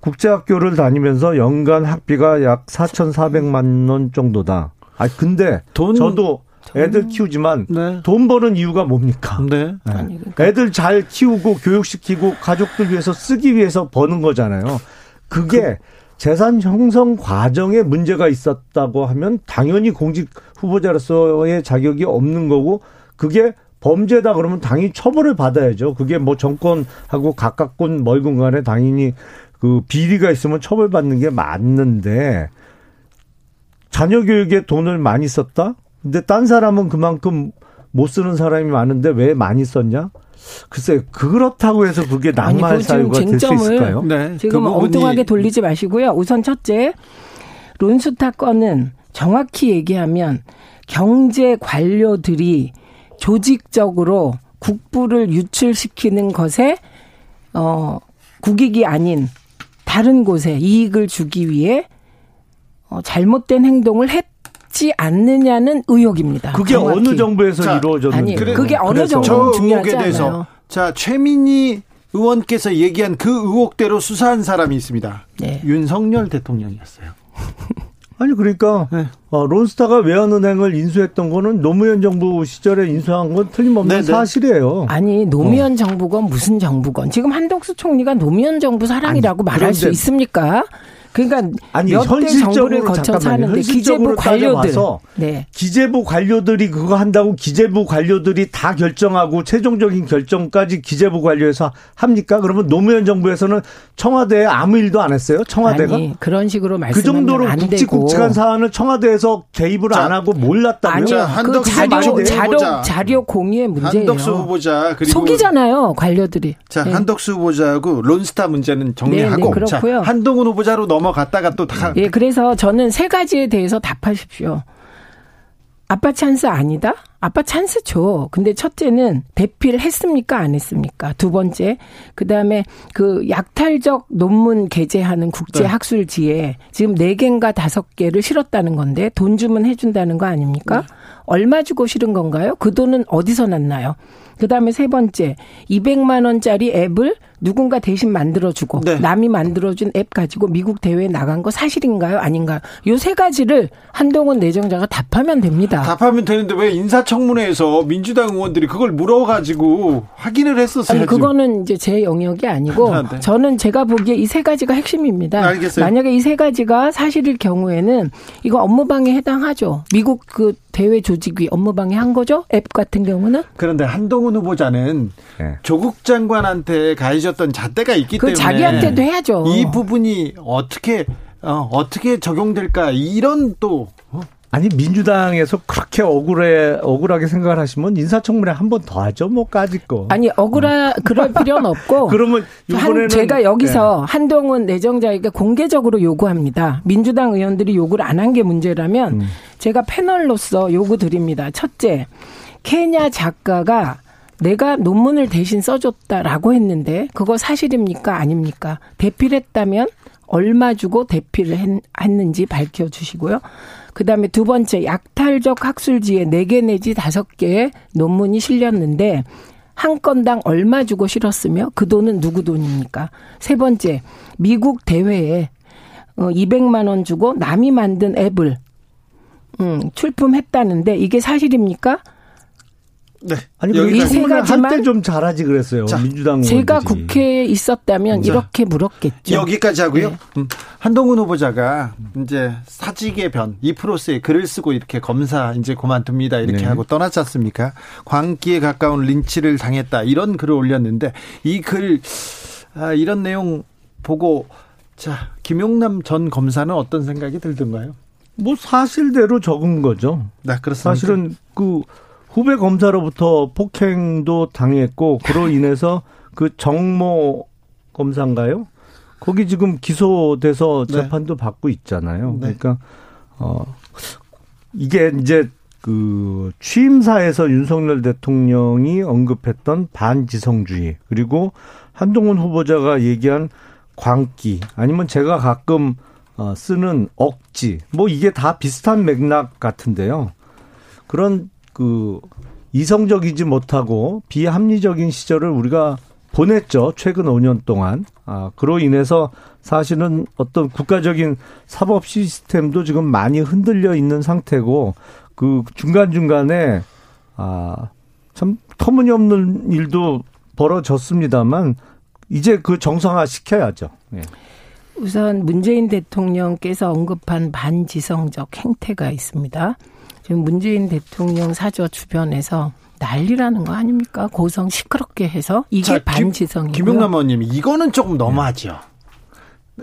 국제학교를 다니면서 연간 학비가 약 4,400만 원 정도다. 아 근데 돈, 저도 애들 키우지만 네. 돈 버는 이유가 뭡니까? 네. 네. 아니, 그러니까. 애들 잘 키우고 교육시키고 가족들 위해서 쓰기 위해서 버는 거잖아요. 그게 그, 재산 형성 과정에 문제가 있었다고 하면 당연히 공직 후보자로서의 자격이 없는 거고 그게 범죄다 그러면 당연히 처벌을 받아야죠. 그게 뭐 정권하고 가깝군 멀군 간에 당연히 그 비리가 있으면 처벌받는 게 맞는데 자녀 교육에 돈을 많이 썼다? 근데 딴 사람은 그만큼 못 쓰는 사람이 많은데 왜 많이 썼냐? 글쎄 그렇다고 해서 그게 낭만 사유가 될 수 있을까요? 네, 지금 그 엉뚱하게 돌리지 마시고요. 우선 첫째 론스타 건은 정확히 얘기하면 경제 관료들이 조직적으로 국부를 유출시키는 것에 어 국익이 아닌 다른 곳에 이익을 주기 위해 어, 잘못된 행동을 했 지 않느냐는 의혹입니다. 그게 정확히. 어느 정부에서 자, 이루어졌는지. 아니, 그래, 그게 어느 정부 중요하지 않아요. 자, 최민희 의원께서 얘기한 그 의혹대로 수사한 사람이 있습니다. 네. 윤석열 대통령이었어요. *laughs* 아니 그러니까 네. 어, 론스타가 외환은행을 인수했던 거는 노무현 정부 시절에 인수한 건 틀림없는 네네. 네. 사실이에요. 아니 노무현 어. 정부건 무슨 정부건 지금 한덕수 총리가 노무현 정부 사람이라고 아니, 말할 수 있습니까? 그러니까 아니 현실적으로 거쳐서 하는데 기재부 관료들 네. 기재부 관료들이 그거 한다고 기재부 관료들이 다 결정하고 최종적인 결정까지 기재부 관료에서 합니까? 그러면 노무현 정부에서는 청와대에 아무 일도 안 했어요? 청와대가 아니, 그런 식으로 말씀하면 그 정도로 굵직굵직한 사안을 청와대에서 개입을 자, 안 하고 몰랐다면 아니 그 자료 자료 자료 공유의 문제예요. 한덕수 후보자 그리고 속이잖아요 관료들이. 자 네. 한덕수 후보자하고 론스타 문제는 정리하고 네, 네, 자, 한동훈 후보자로 넘어. 넘어갔다가 또 다. 예, 그래서 저는 세 가지에 대해서 답하십시오. 아빠 찬스 아니다? 아빠 찬스죠. 근데 첫째는 대피를 했습니까? 안 했습니까? 두 번째, 그 다음에 그 약탈적 논문 게재하는 국제학술지에 네. 지금 네 개인가 다섯 개를 실었다는 건데 돈 주면 해준다는 거 아닙니까? 네. 얼마 주고 실은 건가요? 그 돈은 어디서 났나요? 그 다음에 세 번째, 200만 원짜리 앱을 누군가 대신 만들어주고 네. 남이 만들어준 앱 가지고 미국 대회에 나간 거 사실인가요? 아닌가요? 요 세 가지를 한동훈 내정자가 답하면 됩니다. 답하면 되는데 왜 인사청문회에서 민주당 의원들이 그걸 물어가지고 확인을 했었어요? 아니, 그거는 이제 제 영역이 아니고 아, 네. 저는 제가 보기에 이 세 가지가 핵심입니다. 알겠어요. 만약에 이 세 가지가 사실일 경우에는 이거 업무방해 해당하죠. 미국 그 대외 조직위 업무방해 한 거죠? 앱 같은 경우는? 그런데 한동훈 후보자는 네. 조국 장관한테 가해 졌던 잣대가 있기 때문에 자기한테도 해야죠. 이 부분이 어떻게 어, 어떻게 적용될까 이런 또 어? 아니 민주당에서 그렇게 억울해 억울하게 생각을 하시면 인사청문회 한 번 더 하죠 뭐 까짓 거. 아니 억울하 그럴 필요는 없고. *laughs* 그러면 이번에는 제가 여기서 네. 한동훈 내정자에게 공개적으로 요구합니다. 민주당 의원들이 요구를 안 한 게 문제라면 음. 제가 패널로서 요구 드립니다. 첫째, 케냐 작가가 내가 논문을 대신 써줬다라고 했는데 그거 사실입니까 아닙니까? 대필했다면 얼마 주고 대필을 했는지 밝혀주시고요. 그 다음에 두 번째 약탈적 학술지에 네 개 내지 다섯 개의 논문이 실렸는데 한 건당 얼마 주고 실었으며 그 돈은 누구 돈입니까? 세 번째 미국 대회에 200만 어, 원 주고 남이 만든 앱을 음, 출품했다는데 이게 사실입니까? 네. 아니 이세 가지만 할때좀 잘하지 그랬어요. 자, 민주당 제가 국회에 있었다면 자, 이렇게 물었겠죠. 여기까지 하고요. 네. 음, 한동훈 후보자가 이제 사직의 변, 이프로스에 글을 쓰고 이렇게 검사 이제 그만둡니다 이렇게 네. 하고 떠났지 않습니까? 광기에 가까운 린치를 당했다 이런 글을 올렸는데 이 글 아, 이런 내용 보고 자 김용남 전 검사는 어떤 생각이 들던가요? 뭐 사실대로 적은 거죠. 네, 그렇습니다. 사실은 그 후배 검사로부터 폭행도 당했고 그로 *laughs* 인해서 그 정모 검사인가요? 거기 지금 기소돼서 네. 재판도 네. 받고 있잖아요. 네. 그러니까 어 이게 이제 그 취임사에서 윤석열 대통령이 언급했던 반지성주의 그리고 한동훈 후보자가 얘기한 광기 아니면 제가 가끔 어 쓰는 억지 뭐 이게 다 비슷한 맥락 같은데요. 그런 그 이성적이지 못하고 비합리적인 시절을 우리가 보냈죠. 최근 5년 동안. 아, 그로 인해서 사실은 어떤 국가적인 사법 시스템도 지금 많이 흔들려 있는 상태고 그 중간중간에 아, 참 터무니없는 일도 벌어졌습니다만 이제 그 정상화 시켜야죠. 예. 우선 문재인 대통령께서 언급한 반지성적 행태가 있습니다. 지금 문재인 대통령 사저 주변에서 난리라는 거 아닙니까? 고성 시끄럽게 해서 이게 반지성이고 김용남 의원님 이거는 조금 너무하죠.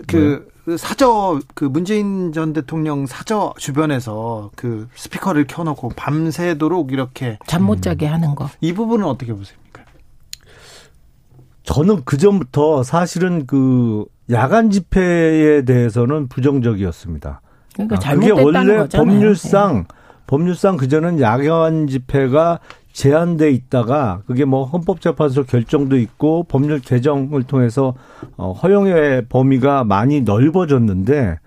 그 네. 사저 그 문재인 전 대통령 사저 주변에서 그 스피커를 켜놓고 밤새도록 이렇게 잠 못 자게 음. 하는 거. 이 부분은 어떻게 보십니까? 저는 그 전부터 사실은 그 야간 집회에 대해서는 부정적이었습니다. 그러니까 아, 그게 원래 거잖아요. 법률상 네. 법률상 그전은 야간 집회가 제한돼 있다가 그게 뭐 헌법재판소 결정도 있고 법률 개정을 통해서 어 허용의 범위가 많이 넓어졌는데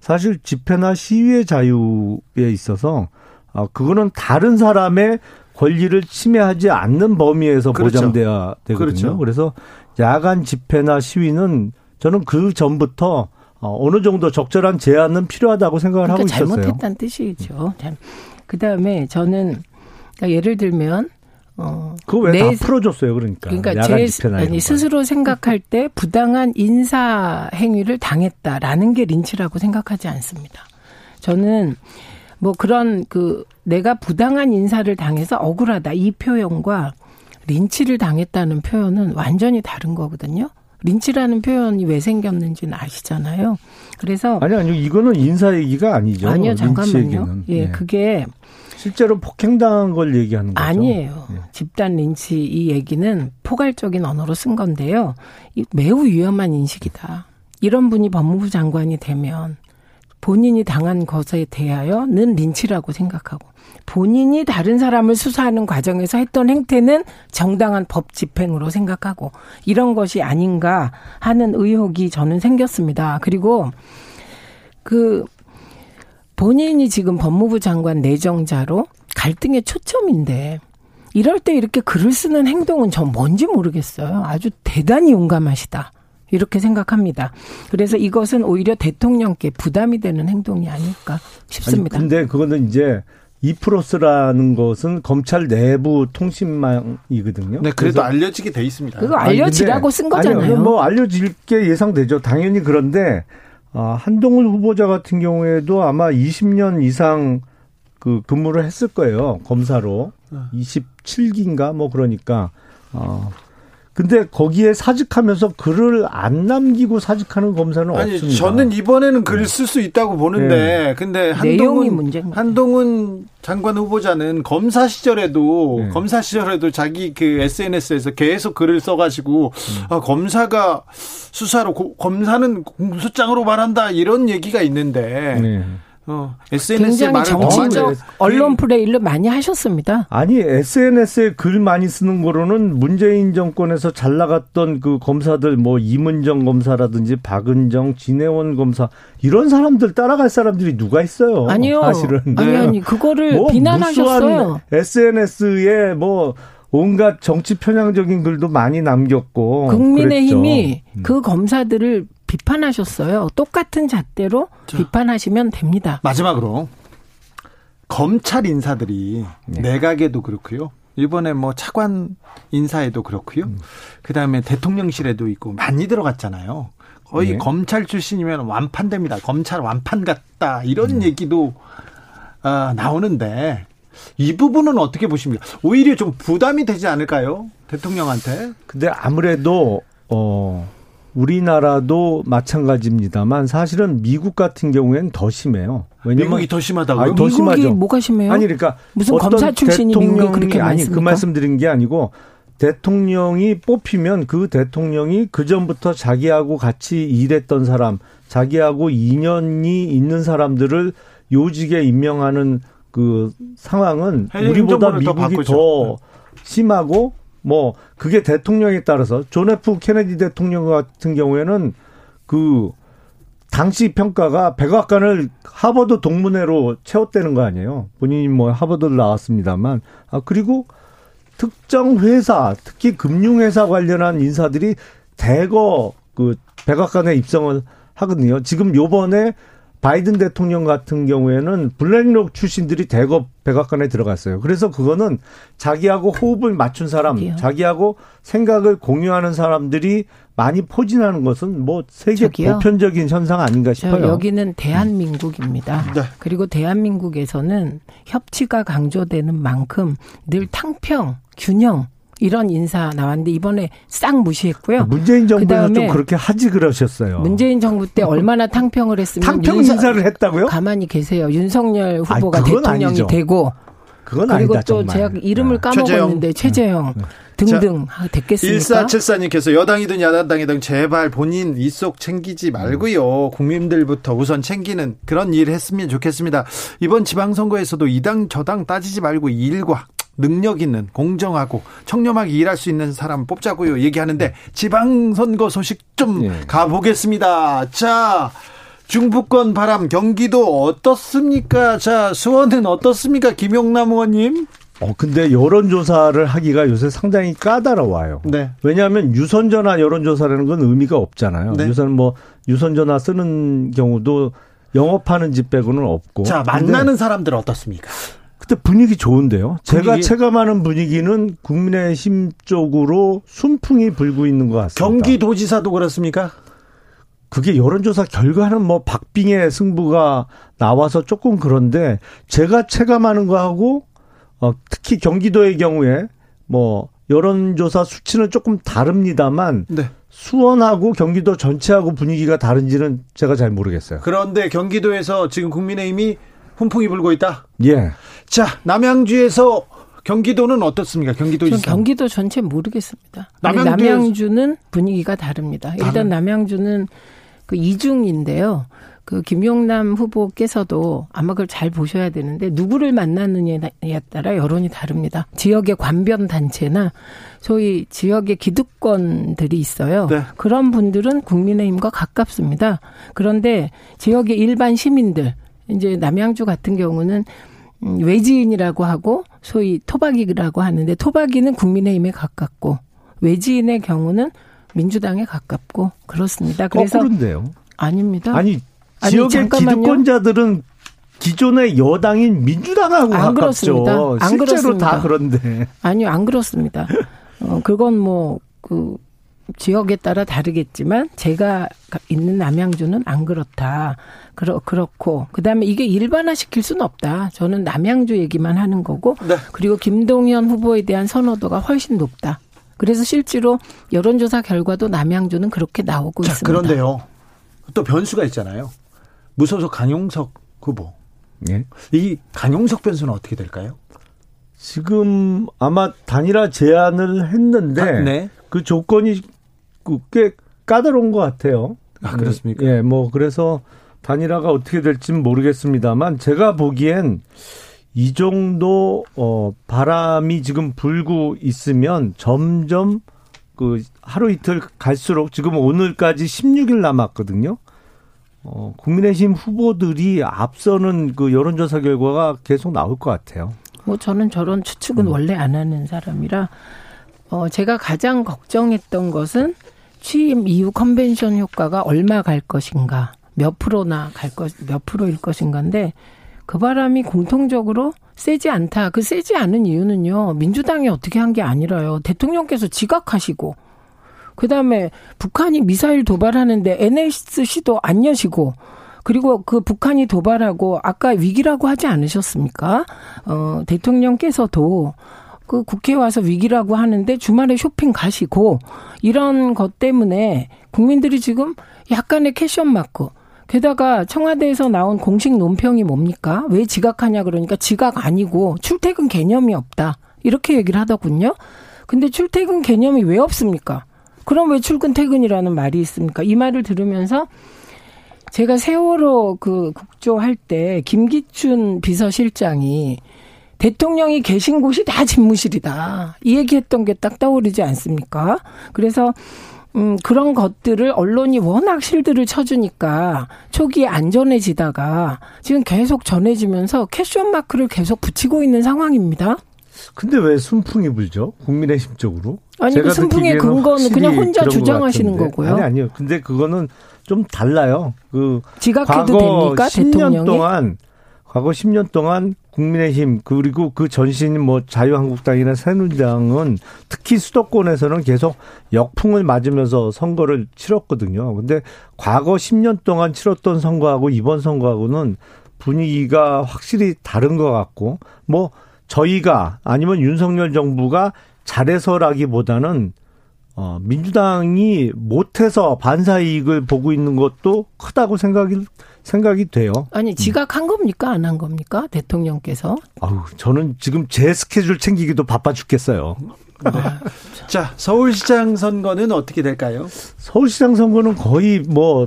사실 집회나 시위의 자유에 있어서 어 그거는 다른 사람의 권리를 침해하지 않는 범위에서 그렇죠. 보장돼야 되거든요. 그렇죠. 그래서 야간 집회나 시위는 저는 그 전부터 어, 어느 정도 적절한 제한은 필요하다고 생각을 그러니까 하고 있었어요. 잘못했다는 뜻이죠. 그 다음에 저는 그러니까 예를 들면 어, 그거 왜 다 풀어줬어요, 그러니까. 그러니까 제 아니 스스로 생각할 때 부당한 인사 행위를 당했다라는 게 린치라고 생각하지 않습니다. 저는 뭐 그런 그 내가 부당한 인사를 당해서 억울하다 이 표현과 린치를 당했다는 표현은 완전히 다른 거거든요. 린치라는 표현이 왜 생겼는지는 아시잖아요. 그래서 아니 아니 이거는 인사 얘기가 아니죠. 아니요 잠깐만요. 예, 네. 그게 실제로 폭행당한 걸 얘기하는 거죠. 아니에요. 네. 집단 린치 이 얘기는 포괄적인 언어로 쓴 건데요. 매우 위험한 인식이다. 이런 분이 법무부 장관이 되면 본인이 당한 것에 대하여는 린치라고 생각하고 본인이 다른 사람을 수사하는 과정에서 했던 행태는 정당한 법 집행으로 생각하고 이런 것이 아닌가 하는 의혹이 저는 생겼습니다. 그리고 그 본인이 지금 법무부 장관 내정자로 갈등의 초점인데 이럴 때 이렇게 글을 쓰는 행동은 전 뭔지 모르겠어요. 아주 대단히 용감하시다. 이렇게 생각합니다. 그래서 이것은 오히려 대통령께 부담이 되는 행동이 아닐까 싶습니다. 아니, 근데 그거는 이제 이프로스라는 것은 검찰 내부 통신망이거든요. 네, 그래도 알려지게 돼 있습니다. 그거 알려지라고 쓴 거잖아요. 아니요, 뭐 알려질 게 예상되죠. 당연히 그런데 어, 한동훈 후보자 같은 경우에도 아마 20년 이상 그 근무를 했을 거예요. 검사로. 27기인가 뭐 그러니까 어 근데 거기에 사직하면서 글을 안 남기고 사직하는 검사는 아니, 없습니다. 저는 이번에는 글을 쓸 수 있다고 보는데, 네. 근데 한동훈 한동훈 장관 후보자는 검사 시절에도 네. 검사 시절에도 자기 그 SNS에서 계속 글을 써 가지고 음. 아, 검사가 수사로 고, 검사는 공소장으로 말한다 이런 얘기가 있는데. 네. 어, SNS에 굉장히 정치적 언론 플레이를 많이 하셨습니다. 아니 SNS에 글 많이 쓰는 거로는 문재인 정권에서 잘 나갔던 그 검사들 뭐 이문정 검사라든지 박은정, 진해원 검사 이런 사람들 따라갈 사람들이 누가 있어요? 아니요. 사실은 아니 아니 그거를 뭐 비난하셨어요. SNS에 뭐 온갖 정치 편향적인 글도 많이 남겼고 국민의힘이 음. 그 검사들을 비판하셨어요. 똑같은 잣대로 자, 비판하시면 됩니다. 마지막으로 검찰 인사들이 네. 내각에도 그렇고요. 이번에 뭐 차관 인사에도 그렇고요. 음. 그다음에 대통령실에도 있고 많이 들어갔잖아요. 거의 네. 검찰 출신이면 완판됩니다. 검찰 완판 같다 이런 음. 얘기도 어, 나오는데 이 부분은 어떻게 보십니까? 오히려 좀 부담이 되지 않을까요? 대통령한테. 근데 아무래도 어 우리나라도 마찬가지입니다만 사실은 미국 같은 경우에는 더 심해요. 왜냐면 미국이 더 심하다고요? 아니, 더 심하죠. 뭐가 심해요? 아니 그러니까 무슨 검사 출신이 미국에 그렇게 아니 그 말씀드린 게 아니고 대통령이 뽑히면 그 대통령이 그 전부터 자기하고 같이 일했던 사람, 자기하고 인연이 있는 사람들을 요직에 임명하는 그 상황은 우리보다 미국이 더, 더 심하고 뭐 그게 대통령에 따라서 존 F 케네디 대통령 같은 경우에는 그 당시 평가가 백악관을 하버드 동문회로 채웠다는 거 아니에요. 본인이 뭐 하버드를 나왔습니다만 아 그리고 특정 회사 특히 금융회사 관련한 인사들이 대거 그 백악관에 입성을 하거든요. 지금 요번에 바이든 대통령 같은 경우에는 블랙록 출신들이 대거 백악관에 들어갔어요. 그래서 그거는 자기하고 호흡을 맞춘 사람, 저기요. 자기하고 생각을 공유하는 사람들이 많이 포진하는 것은 뭐 세계 저기요. 보편적인 현상 아닌가 싶어요. 여기는 대한민국입니다. 네. 그리고 대한민국에서는 협치가 강조되는 만큼 늘 탕평, 균형 이런 인사 나왔는데 이번에 싹 무시했고요. 문재인 정부에서 좀 그렇게 하지 그러셨어요. 문재인 정부 때 얼마나 탕평을 했으면 탕평 윤석, 인사를 했다고요? 가만히 계세요. 윤석열 후보가 아니, 대통령이 아니죠. 되고 그건 그리고 아니다, 또 제가 이름을 네. 까먹었는데 최재형, 네. 등등 자, 됐겠습니까? 1474님께서 여당이든 야당이든 제발 본인 이속 챙기지 말고요. 국민들부터 우선 챙기는 그런 일 했으면 좋겠습니다. 이번 지방선거에서도 이당 저당 따지지 말고 일과 능력 있는 공정하고 청렴하게 일할 수 있는 사람 뽑자고요 얘기하는데 지방선거 소식 좀 예. 가보겠습니다. 자 중부권 바람 경기도 어떻습니까? 자 수원은 어떻습니까? 김용남 의원님. 어 근데 여론조사를 하기가 요새 상당히 까다로워요. 네. 왜냐하면 유선전화 여론조사라는 건 의미가 없잖아요. 네. 유선 뭐 유선전화 쓰는 경우도 영업하는 집 빼고는 없고. 자 만나는 사람들 어떻습니까? 그때 분위기 좋은데요. 분위기. 제가 체감하는 분위기는 국민의힘 쪽으로 순풍이 불고 있는 것 같습니다. 경기도지사도 그렇습니까? 그게 여론조사 결과는 뭐 박빙의 승부가 나와서 조금 그런데 제가 체감하는 거하고 어, 특히 경기도의 경우에 뭐 여론조사 수치는 조금 다릅니다만 네. 수원하고 경기도 전체하고 분위기가 다른지는 제가 잘 모르겠어요. 그런데 경기도에서 지금 국민의힘이 훈풍이 불고 있다. 예. 자, 남양주에서 경기도는 어떻습니까? 경기도 전 경기도 전체 모르겠습니다. 남양주 는 분위기가 다릅니다. 일단 다른... 남양주는 그 이중인데요. 그 김용남 후보께서도 아마 그걸 잘 보셔야 되는데 누구를 만나느냐에 따라 여론이 다릅니다. 지역의 관변 단체나 소위 지역의 기득권들이 있어요. 네. 그런 분들은 국민의힘과 가깝습니다. 그런데 지역의 일반 시민들 이제 남양주 같은 경우는 음, 외지인이라고 하고 소위 토박이라고 하는데 토박이는 국민의힘에 가깝고 외지인의 경우는 민주당에 가깝고 그렇습니다. 그래서 거꾸로인데요. 아닙니다. 아니 지역의 아니, 기득권자들은 기존의 여당인 민주당하고 안 가깝죠. 그렇습니다. 안 실제로 그렇습니다. 다 그런데. 아니요, 안 그렇습니다. 어, 그건 뭐, 그, 지역에 따라 다르겠지만 제가 있는 남양주는 안 그렇다. 그렇 그렇고 그다음에 이게 일반화 시킬 수는 없다. 저는 남양주 얘기만 하는 거고 네. 그리고 김동연 후보에 대한 선호도가 훨씬 높다. 그래서 실제로 여론조사 결과도 남양주는 그렇게 나오고 자, 있습니다. 그런데요. 또 변수가 있잖아요. 무소속 강용석 후보. 예? 이 강용석 변수는 어떻게 될까요? 지금 아마 단일화 제안을 했는데 아, 네. 그 조건이 꽤 까다로운 것 같아요. 아 그렇습니까? 예, 뭐 그래서 단일화가 어떻게 될지는 모르겠습니다만 제가 보기엔 이 정도 어 바람이 지금 불고 있으면 점점 그 하루 이틀 갈수록 지금 오늘까지 16일 남았거든요. 어 국민의힘 후보들이 앞서는 그 여론조사 결과가 계속 나올 것 같아요. 뭐 저는 저런 추측은 음. 원래 안 하는 사람이라 어 제가 가장 걱정했던 것은 취임 이후 컨벤션 효과가 얼마 갈 것인가, 몇 프로나 갈 것, 몇 프로일 것인가인데 그 바람이 공통적으로 세지 않다. 그 세지 않은 이유는요. 민주당이 어떻게 한 게 아니라요. 대통령께서 지각하시고 그 다음에 북한이 미사일 도발하는데 NSC도 안 여시고 그리고 그 북한이 도발하고 아까 위기라고 하지 않으셨습니까? 어, 대통령께서도 그 국회에 와서 위기라고 하는데 주말에 쇼핑 가시고 이런 것 때문에 국민들이 지금 약간의 캐션 마크 게다가 청와대에서 나온 공식 논평이 뭡니까? 왜 지각하냐 그러니까 지각 아니고 출퇴근 개념이 없다. 이렇게 얘기를 하더군요. 근데 출퇴근 개념이 왜 없습니까? 그럼 왜 출근 퇴근이라는 말이 있습니까? 이 말을 들으면서 제가 세월호 그 국조할 때 김기춘 비서실장이 대통령이 계신 곳이 다 집무실이다. 이 얘기했던 게 딱 떠오르지 않습니까? 그래서 음, 그런 것들을 언론이 워낙 실드를 쳐주니까 초기에 안전해지다가 지금 계속 전해지면서 캐션 마크를 계속 붙이고 있는 상황입니다. 근데 왜 순풍이 불죠? 국민의힘 쪽으로? 아니 그 순풍의 근거는 그냥 혼자 주장하시는 거고요. 아니 아니요. 근데 그거는 좀 달라요. 그 지각해도 됩니까? 10년 대통령이? 동안 과거 10년 동안 국민의힘 그리고 그 전신인 뭐 자유한국당이나 새누리당은 특히 수도권에서는 계속 역풍을 맞으면서 선거를 치렀거든요. 근데 과거 10년 동안 치렀던 선거하고 이번 선거하고는 분위기가 확실히 다른 것 같고 뭐 저희가 아니면 윤석열 정부가 잘해서라기보다는 어, 민주당이 못해서 반사 이익을 보고 있는 것도 크다고 생각이 생각이 돼요. 아니 지각한 음. 겁니까 안 한 겁니까 대통령께서? 아우 저는 지금 제 스케줄 챙기기도 바빠 죽겠어요. 네. *laughs* 자 서울시장 선거는 어떻게 될까요? 서울시장 선거는 거의 뭐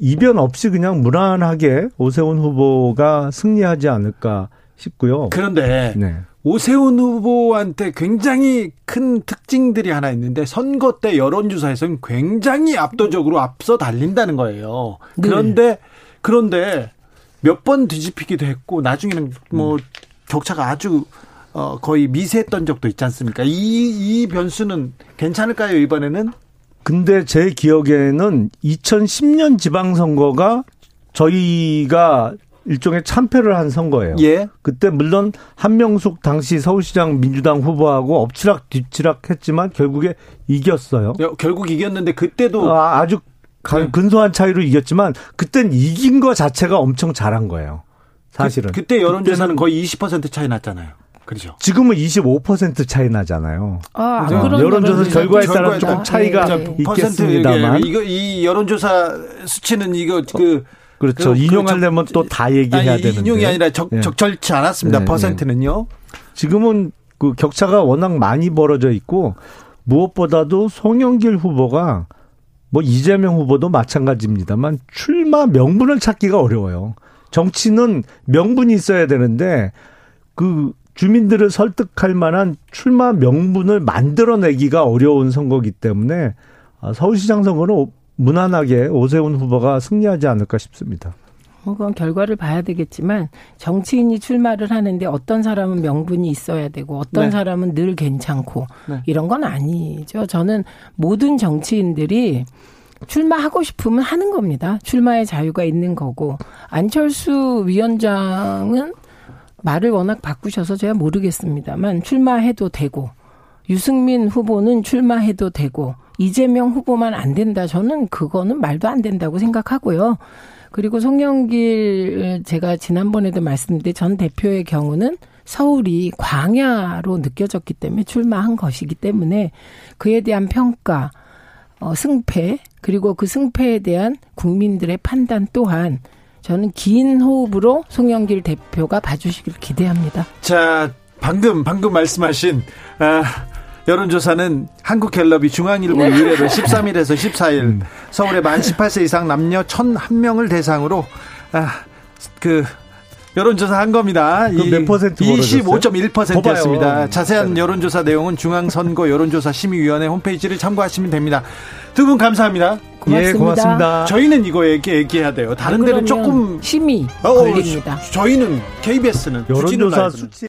이변 없이 그냥 무난하게 오세훈 후보가 승리하지 않을까 싶고요. 그런데 네. 오세훈 후보한테 굉장히 큰 특징들이 하나 있는데 선거 때 여론조사에서는 굉장히 압도적으로 앞서 달린다는 거예요. 네. 그런데 네. 그런데 몇 번 뒤집히기도 했고 나중에는 뭐 음. 격차가 아주 어 거의 미세했던 적도 있지 않습니까? 이 이 변수는 괜찮을까요 이번에는? 근데 제 기억에는 2010년 지방선거가 저희가 일종의 참패를 한 선거예요. 예. 그때 물론 한명숙 당시 서울시장 민주당 후보하고 엎치락 뒤치락 했지만 결국에 이겼어요. 결국 이겼는데 그때도 아, 아주 네. 근소한 차이로 이겼지만 그땐 이긴 거 자체가 엄청 잘한 거예요. 사실은. 그, 때 여론조사는 거의 20% 차이 났잖아요. 그렇죠. 지금은 25% 차이 나잖아요. 아, 그 여론조사 결과에 따라 조금 차이가 네. 있겠습니다만 이거 이 여론조사 수치는 이거 그 그렇죠. 그, 인용하려면 또 다 얘기해야 되는데 인용이 아니라 적, 네. 적절치 않았습니다. 네, 퍼센트는요. 지금은 그 격차가 워낙 많이 벌어져 있고 무엇보다도 송영길 후보가 뭐 이재명 후보도 마찬가지입니다만 출마 명분을 찾기가 어려워요. 정치는 명분이 있어야 되는데 그 주민들을 설득할 만한 출마 명분을 만들어내기가 어려운 선거기 때문에 아, 서울시장 선거는 무난하게 오세훈 후보가 승리하지 않을까 싶습니다. 그건 결과를 봐야 되겠지만 정치인이 출마를 하는데 어떤 사람은 명분이 있어야 되고 어떤 네. 사람은 늘 괜찮고 네. 이런 건 아니죠. 저는 모든 정치인들이 출마하고 싶으면 하는 겁니다. 출마의 자유가 있는 거고 안철수 위원장은 말을 워낙 바꾸셔서 제가 모르겠습니다만 출마해도 되고 유승민 후보는 출마해도 되고 이재명 후보만 안 된다. 저는 그거는 말도 안 된다고 생각하고요. 그리고 송영길 제가 지난번에도 말씀드린 전 대표의 경우는 서울이 광야로 느껴졌기 때문에 출마한 것이기 때문에 그에 대한 평가, 어, 승패, 그리고 그 승패에 대한 국민들의 판단 또한 저는 긴 호흡으로 송영길 대표가 봐주시길 기대합니다. 자, 방금, 방금 말씀하신, 아, 여론조사는 한국갤럽이 중앙일보 네. 의뢰로 13일에서 *laughs* 14일 음. 서울의 만 18세 이상 남녀 1001명을 대상으로 아, 그 여론조사 한 겁니다. 몇 퍼센트 25.1%였습니다. 자세한 여론조사 내용은 중앙선거 여론조사 심의위원회 홈페이지를 참고하시면 됩니다. 두 분 감사합니다. 고맙습니다. 예, 고맙습니다. 저희는 이거 얘기, 얘기해야 돼요. 다른 데는 조금 심의 어, 걸립니다. 저희는 KBS는 여론조사 수치